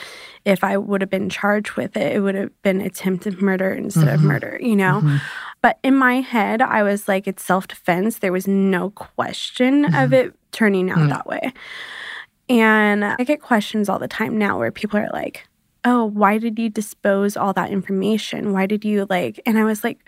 if I would have been charged with it, it would have been attempted murder instead of Mhm. murder, you know? Mhm. But in my head, I was like, it's self defense. There was no question of it turning out Mm. that way. And I get questions all the time now where people are like, oh, why did you dispose all that information? Why did you like? And I was like,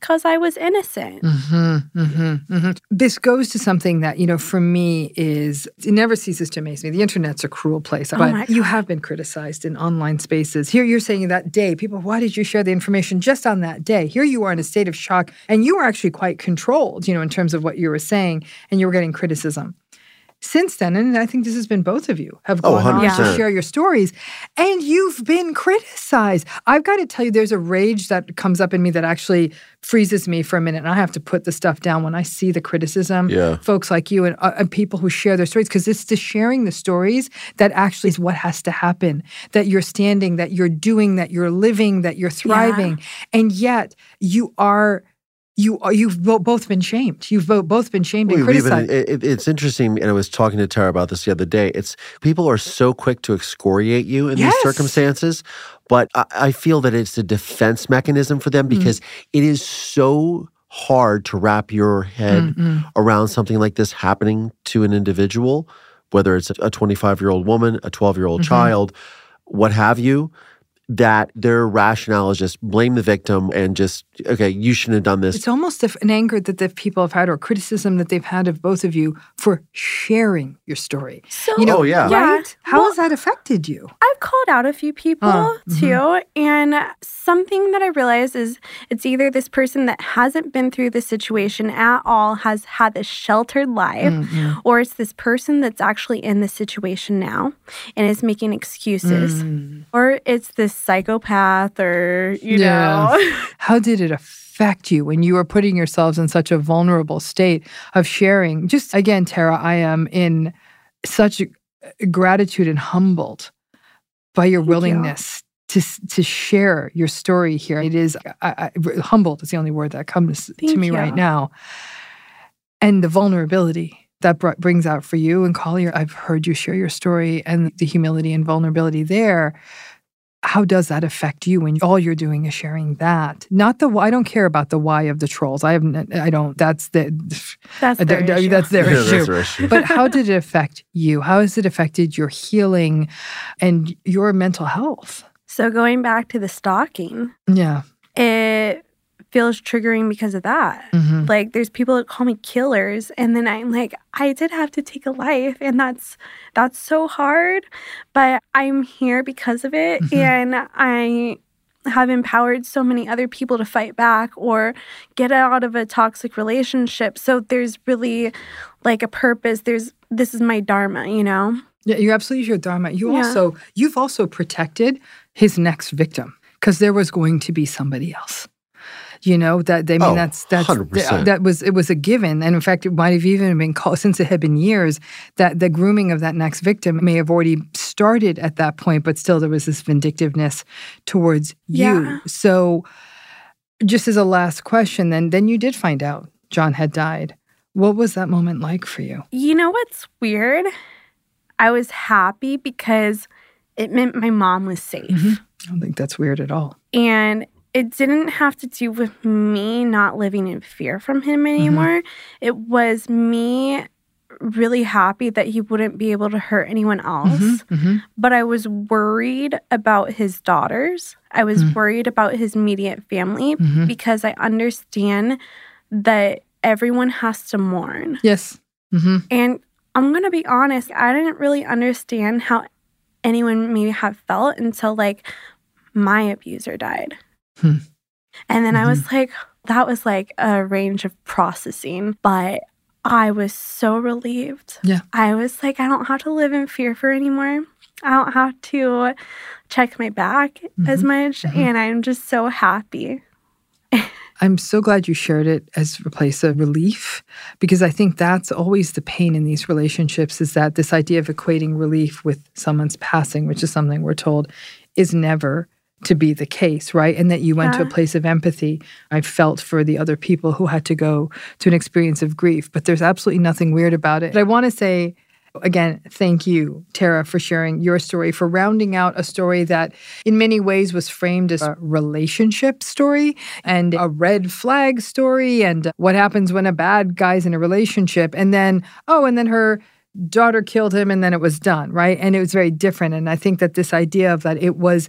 because I was innocent. hmm hmm hmm This goes to something that, you know, for me is, it never ceases to amaze me. The internet's a cruel place, Oh but you have been criticized in online spaces. Here you're saying that day, people, why did you share the information just on that day? Here you are in a state of shock, and you were actually quite controlled, you know, in terms of what you were saying, and you were getting criticism. Since then, and I think this has been both of you have Oh, gone on to share your stories, and you've been criticized. I've got to tell you, there's a rage that comes up in me that actually freezes me for a minute, and I have to put the stuff down when I see the criticism. Yeah. Folks like you and, uh, and people who share their stories, because it's the sharing the stories that actually is what has to happen. That you're standing, that you're doing, that you're living, that you're thriving, and yet you are. You are, you've both been shamed. You've both been shamed and even- criticized. it, it- it's interesting, and I was talking to Terra about this the other day. It's people are so quick to excoriate you in Yes. these circumstances, but I, I feel that it's a defense mechanism for Mm. them because it is so hard to wrap your head Mm-mm. around something like this happening to an individual, whether it's a 25 year old woman, a 12 year old Mhm. child, what have you. That their rationale is just blame the victim and just okay, you shouldn't have done this. It's almost a- an anger that the people have had or criticism that they've had of both of you for sharing your story. So, you know, Oh, yeah. right? How Well, has that affected you? I've called out a few people mhm. too. And something that I realize is it's either this person that hasn't been through the situation at all, has had this sheltered life, Mm-mm. or it's this person that's actually in the situation now and is making excuses, Mm. or it's this psychopath, or, you know. How did it affect you when you are putting yourselves in such a vulnerable state of sharing? Just again, Terra, I am in such gratitude and humbled by your Thank you. willingness to to share your story here. It is I, I, humbled is the only word that comes to me you. right now, and the vulnerability that br- brings out for you and Collier. I've heard you share your story and the humility and vulnerability there. How does that affect you when all you're doing is sharing that? Not the. I don't care about the why of the trolls. I haven't. I don't. That's the. That's I their issue. That's their Yeah, that's issue. their issue. but how did it affect you? How has it affected your healing and your mental health? So going back to the stalking, Yeah. it feels triggering because of that. Mhm. Like there's people that call me killers and then I'm like I did have to take a life and that's that's so hard, but I'm here because of it Mhm. and I have empowered so many other people to fight back or get out of a toxic relationship. So there's really like a purpose. There's this is my dharma, you know. Yeah, you're absolutely your dharma. You Yeah. also you've also protected his next victim because there was going to be somebody else. You know that I mean Oh, that's that's uh, 100%. that was it was a given, and in fact it might have even been called since it had been years that the grooming of that next victim may have already started at that point, but still there was this vindictiveness towards you. Yeah. So, just as a last question, then then you did find out John had died. What was that moment like for you? You know what's weird? I was happy because it meant my mom was safe. Mm-hmm. I don't think that's weird at all. And it didn't have to do with me not living in fear from him anymore. It was me really happy that he wouldn't be able to hurt anyone else. But I was worried about his daughters. I was worried about his immediate family Mhm. because I understand that everyone has to mourn. Yes. Mm-hmm. And I'm going to be honest, I didn't really understand how anyone maybe have felt until like my abuser died. Hmm. And then I mm-hmm. was like, that was like a range of processing, but I was so relieved. Yeah. I was like, I don't have to live in fear for anymore. I don't have to check my back as mm-hmm. much. Mm-hmm. And I'm just so happy. I'm so glad you shared it as a place of relief because I think that's always the pain in these relationships is that this idea of equating relief with someone's passing, which is something we're told is never to be the case, right? And that you went to a place of empathy. I felt for the other people who had to go to an experience of grief, but there's absolutely nothing weird about it. But I want to say, Again, thank you, Terra, for sharing your story, for rounding out a story that in many ways was framed as a relationship story and a red flag story and what happens when a bad guy's in a relationship. And then, oh, and then her daughter killed him and then it was done, right? And it was very different. And I think that this idea of that it was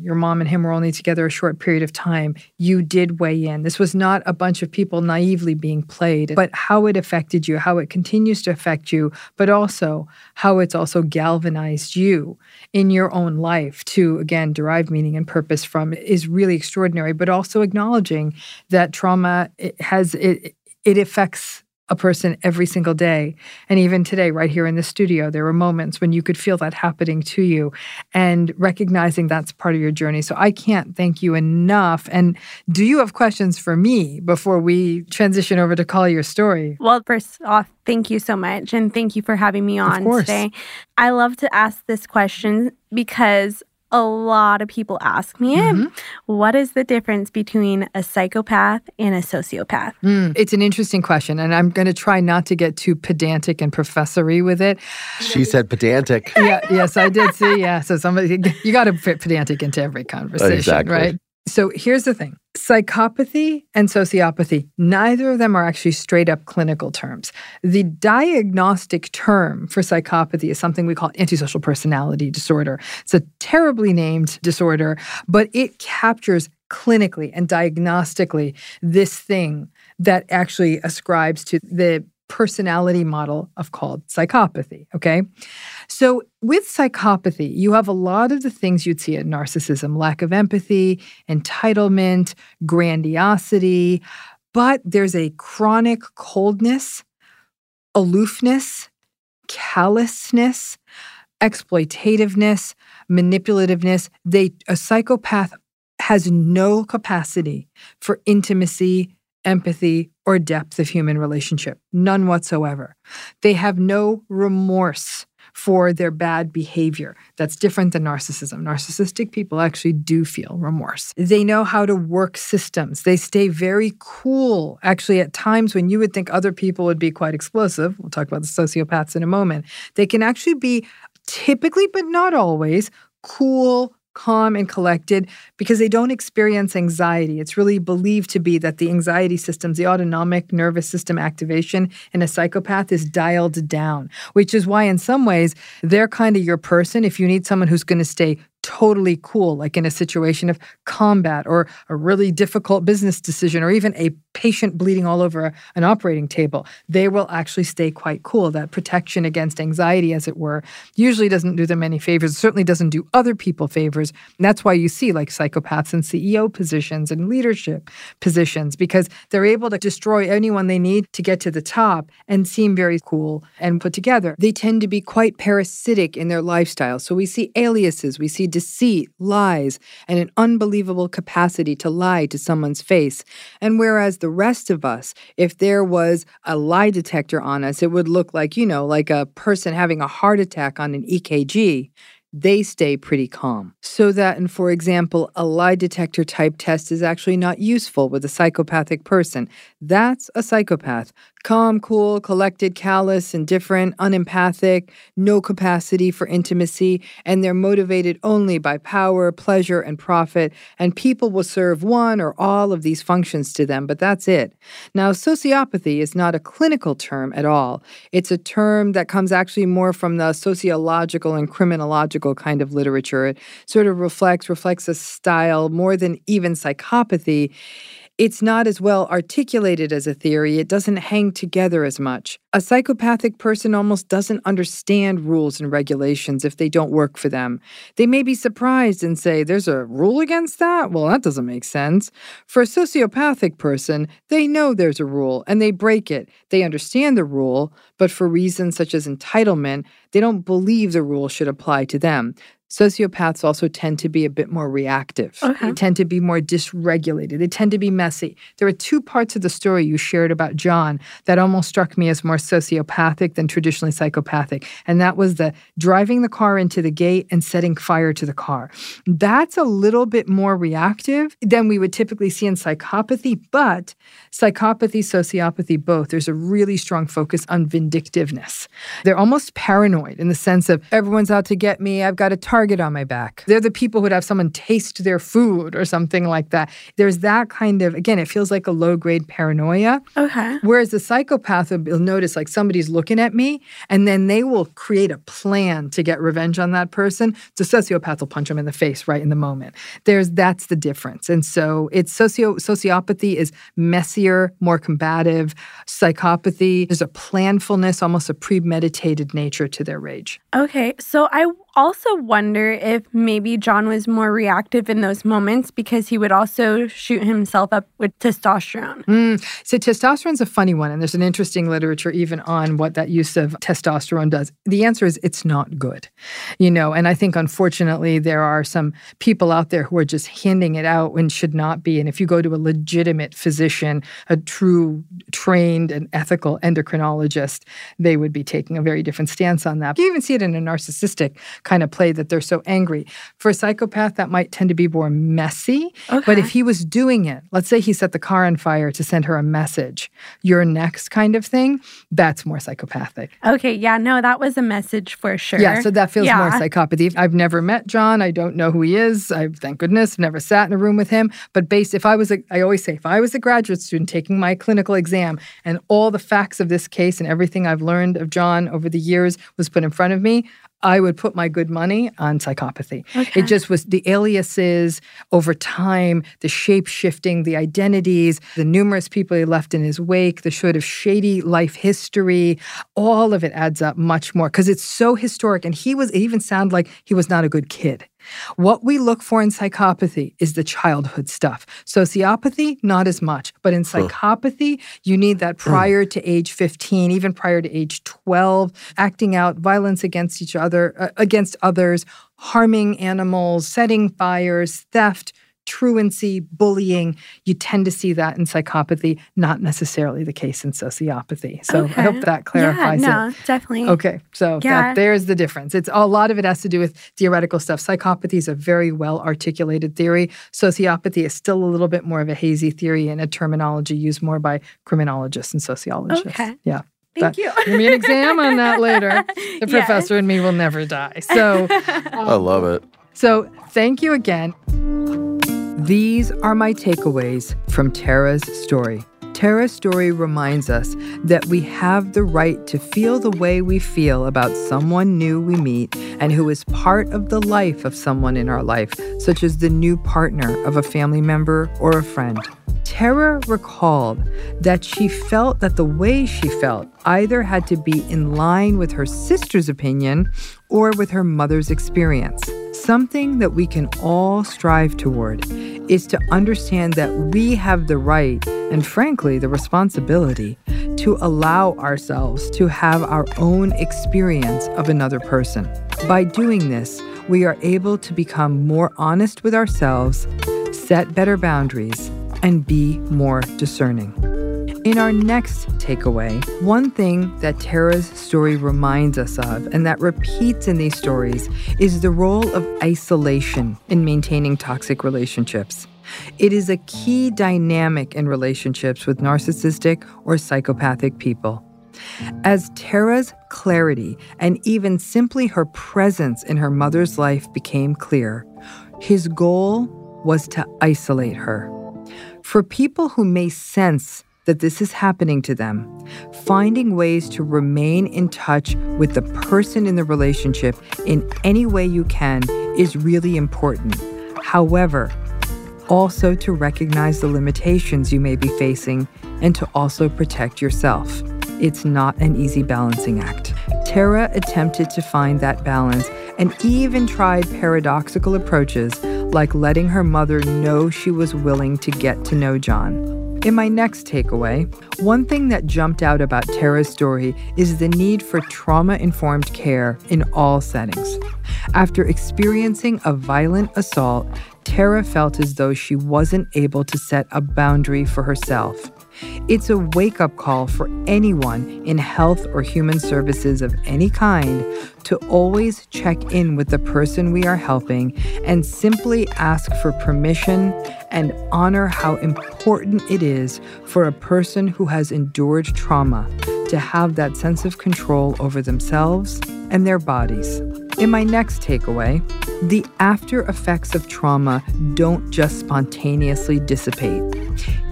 your mom and him were only together a short period of time, you did weigh in. This was not a bunch of people naively being played, but how it affected you, how it continues to affect you, but also how it's also galvanized you in your own life to, again, derive meaning and purpose from is really extraordinary, but also acknowledging that trauma it has, it, it affects a person every single day. And even today, right here in the studio, there were moments when you could feel that happening to you and recognizing that's part of your journey. So I can't thank you enough. And do you have questions for me before we transition over to Collier's story? Well, first off, thank you so much. And thank you for having me on today. I love to ask this question because a lot of people ask me Mm-hmm. it. What is the difference between a psychopath and a sociopath? Mm, it's an interesting question, and I'm going to try not to get too pedantic and professory with it. She said pedantic. yeah, yes, I did see. Yeah, so somebody you got to fit pedantic into every conversation, Exactly. right? So here's the thing: psychopathy and sociopathy. Neither of them are actually straight up clinical terms. The diagnostic term for psychopathy is something we call antisocial personality disorder. It's a terribly named disorder, but it captures clinically and diagnostically this thing that actually ascribes to the personality model of called psychopathy. Okay. So with psychopathy, you have a lot of the things you'd see in narcissism lack of empathy, entitlement, grandiosity, but there's a chronic coldness, aloofness, callousness, exploitativeness, manipulativeness. They a psychopath has no capacity for intimacy, empathy, or depth of human relationship. None whatsoever. They have no remorse for their bad behavior. That's different than narcissism. Narcissistic people actually do feel remorse. They know how to work systems. They stay very cool. Actually, at times when you would think other people would be quite explosive, we'll talk about the sociopaths in a moment, they can actually be typically, but not always, cool, calm and collected because they don't experience anxiety. It's really believed to be that the anxiety systems, the autonomic nervous system activation in a psychopath is dialed down, which is why, in some ways, they're kind of your person. If you need someone who's going to stay totally cool, like in a situation of combat or a really difficult business decision or even a patient bleeding all over an operating table, they will actually stay quite cool. That protection against anxiety, as it were, usually doesn't do them any favors. It certainly doesn't do other people favors. And that's why you see like psychopaths in CEO positions and leadership positions because they're able to destroy anyone they need to get to the top and seem very cool and put together. They tend to be quite parasitic in their lifestyle. So we see aliases, we see deceit, lies, and an unbelievable capacity to lie to someone's face. And whereas the rest of us, if there was a lie detector on us, it would look like, you know, like a person having a heart attack on an EKG they stay pretty calm. So that, and for example, a lie detector type test is actually not useful with a psychopathic person. That's a psychopath calm, cool, collected, callous, indifferent, unempathic, no capacity for intimacy, and they're motivated only by power, pleasure, and profit. And people will serve one or all of these functions to them, but that's it. Now, sociopathy is not a clinical term at all. It's a term that comes actually more from the sociological and criminological kind of literature. It sort of reflects reflects a style more than even psychopathy it's not as well articulated as a theory, it doesn't hang together as much. A psychopathic person almost doesn't understand rules and regulations if they don't work for them. They may be surprised and say, There's a rule against that? Well, that doesn't make sense. For a sociopathic person, they know there's a rule and they break it. They understand the rule, but for reasons such as entitlement, they don't believe the rule should apply to them. Sociopaths also tend to be a bit more reactive. Okay. They tend to be more dysregulated. They tend to be messy. There are two parts of the story you shared about John that almost struck me as more sociopathic than traditionally psychopathic. And that was the driving the car into the gate and setting fire to the car. That's a little bit more reactive than we would typically see in psychopathy, but psychopathy, sociopathy, both, there's a really strong focus on vindictiveness. They're almost paranoid in the sense of everyone's out to get me. I've got a target target on my back. They're the people who would have someone taste their food or something like that. There's that kind of, again, it feels like a low grade paranoia. Okay. Whereas the psychopath will notice like somebody's looking at me and then they will create a plan to get revenge on that person. The sociopath will punch them in the face right in the moment. There's that's the difference. And so it's socio sociopathy is messier, more combative. Psychopathy, there's a planfulness, almost a premeditated nature to their rage. Okay. So I also wonder if maybe John was more reactive in those moments because he would also shoot himself up with testosterone. Mm. So, testosterone's a funny one, and there's an interesting literature even on what that use of testosterone does. The answer is it's not good, you know, and I think unfortunately there are some people out there who are just handing it out when should not be. And if you go to a legitimate physician, a true trained and ethical endocrinologist, they would be taking a very different stance on that. You even see it in a narcissistic kind of play that they're so angry. For a psychopath, that might tend to be more messy. Okay. But if he was doing it, let's say he set the car on fire to send her a message, you're next kind of thing, that's more psychopathic. Okay, yeah, no, that was a message for sure. Yeah, so that feels yeah. more psychopathy. I've never met John. I don't know who he is. I thank goodness never sat in a room with him. But based, if I was a, I always say, if I was a graduate student taking my clinical exam and all the facts of this case and everything I've learned of John over the years was put in front of me, I would put my good money on psychopathy. Okay. It just was the aliases over time, the shape shifting, the identities, the numerous people he left in his wake, the sort of shady life history. All of it adds up much more because it's so historic. And he was, it even sounded like he was not a good kid. What we look for in psychopathy is the childhood stuff. Sociopathy, not as much. But in psychopathy, you need that prior to age 15, even prior to age 12, acting out violence against each other, uh, against others, harming animals, setting fires, theft, truancy, bullying, you tend to see that in psychopathy, not necessarily the case in sociopathy. So okay. I hope that clarifies it. yeah, no, it. definitely. Okay, so yeah. that, there's the difference. It's a lot of it has to do with theoretical stuff. Psychopathy is a very well articulated theory. Sociopathy is still a little bit more of a hazy theory and a terminology used more by criminologists and sociologists. Okay. Yeah. Thank you. Give me an exam on that later. The yes. professor and me will never die. So um, I love it. So thank you again. These are my takeaways from Terra's story. Terra's story reminds us that we have the right to feel the way we feel about someone new we meet and who is part of the life of someone in our life, such as the new partner of a family member or a friend. Tara recalled that she felt that the way she felt either had to be in line with her sister's opinion or with her mother's experience. Something that we can all strive toward is to understand that we have the right and, frankly, the responsibility to allow ourselves to have our own experience of another person. By doing this, we are able to become more honest with ourselves, set better boundaries, and be more discerning. In our next takeaway, one thing that Terra's story reminds us of and that repeats in these stories is the role of isolation in maintaining toxic relationships. It is a key dynamic in relationships with narcissistic or psychopathic people. As Terra's clarity and even simply her presence in her mother's life became clear, his goal was to isolate her. For people who may sense that this is happening to them, finding ways to remain in touch with the person in the relationship in any way you can is really important. However, also to recognize the limitations you may be facing and to also protect yourself. It's not an easy balancing act. Terra attempted to find that balance and even tried paradoxical approaches like letting her mother know she was willing to get to know John. In my next takeaway, one thing that jumped out about Terra's story is the need for trauma informed care in all settings. After experiencing a violent assault, Tara felt as though she wasn't able to set a boundary for herself. It's a wake up call for anyone in health or human services of any kind to always check in with the person we are helping and simply ask for permission and honor how important it is for a person who has endured trauma to have that sense of control over themselves and their bodies. In my next takeaway, the after effects of trauma don't just spontaneously dissipate.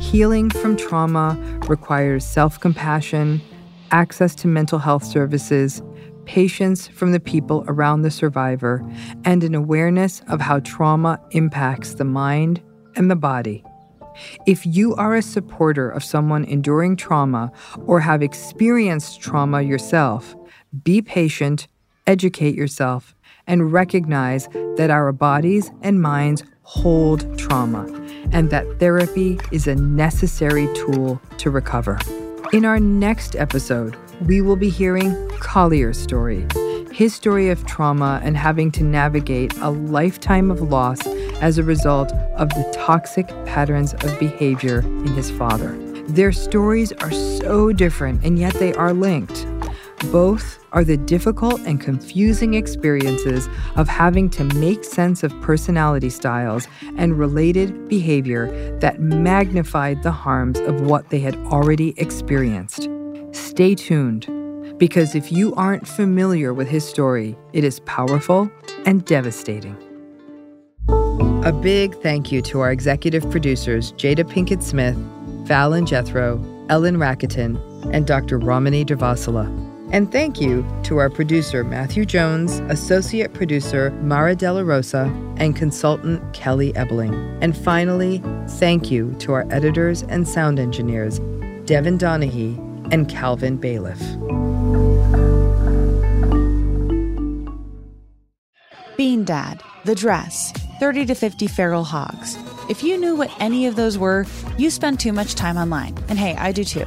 Healing from trauma requires self compassion, access to mental health services, patience from the people around the survivor, and an awareness of how trauma impacts the mind and the body. If you are a supporter of someone enduring trauma or have experienced trauma yourself, be patient educate yourself, and recognize that our bodies and minds hold trauma and that therapy is a necessary tool to recover. In our next episode, we will be hearing Collier's story, his story of trauma and having to navigate a lifetime of loss as a result of the toxic patterns of behavior in his father. Their stories are so different, and yet they are linked. Both are the difficult and confusing experiences of having to make sense of personality styles and related behavior that magnified the harms of what they had already experienced. Stay tuned, because if you aren't familiar with his story, it is powerful and devastating. A big thank you to our executive producers, Jada Pinkett Smith, Fallon Jethro, Ellen Rakieten, and Dr. Ramani Durvasula. And thank you to our producer, Matthew Jones, associate producer, Mara Della Rosa, and consultant, Kelly Ebling. And finally, thank you to our editors and sound engineers, Devin Donaghy and Calvin Bailiff. Bean Dad, The Dress, 30 to 50 Feral Hogs. If you knew what any of those were, you spend too much time online. And hey, I do too.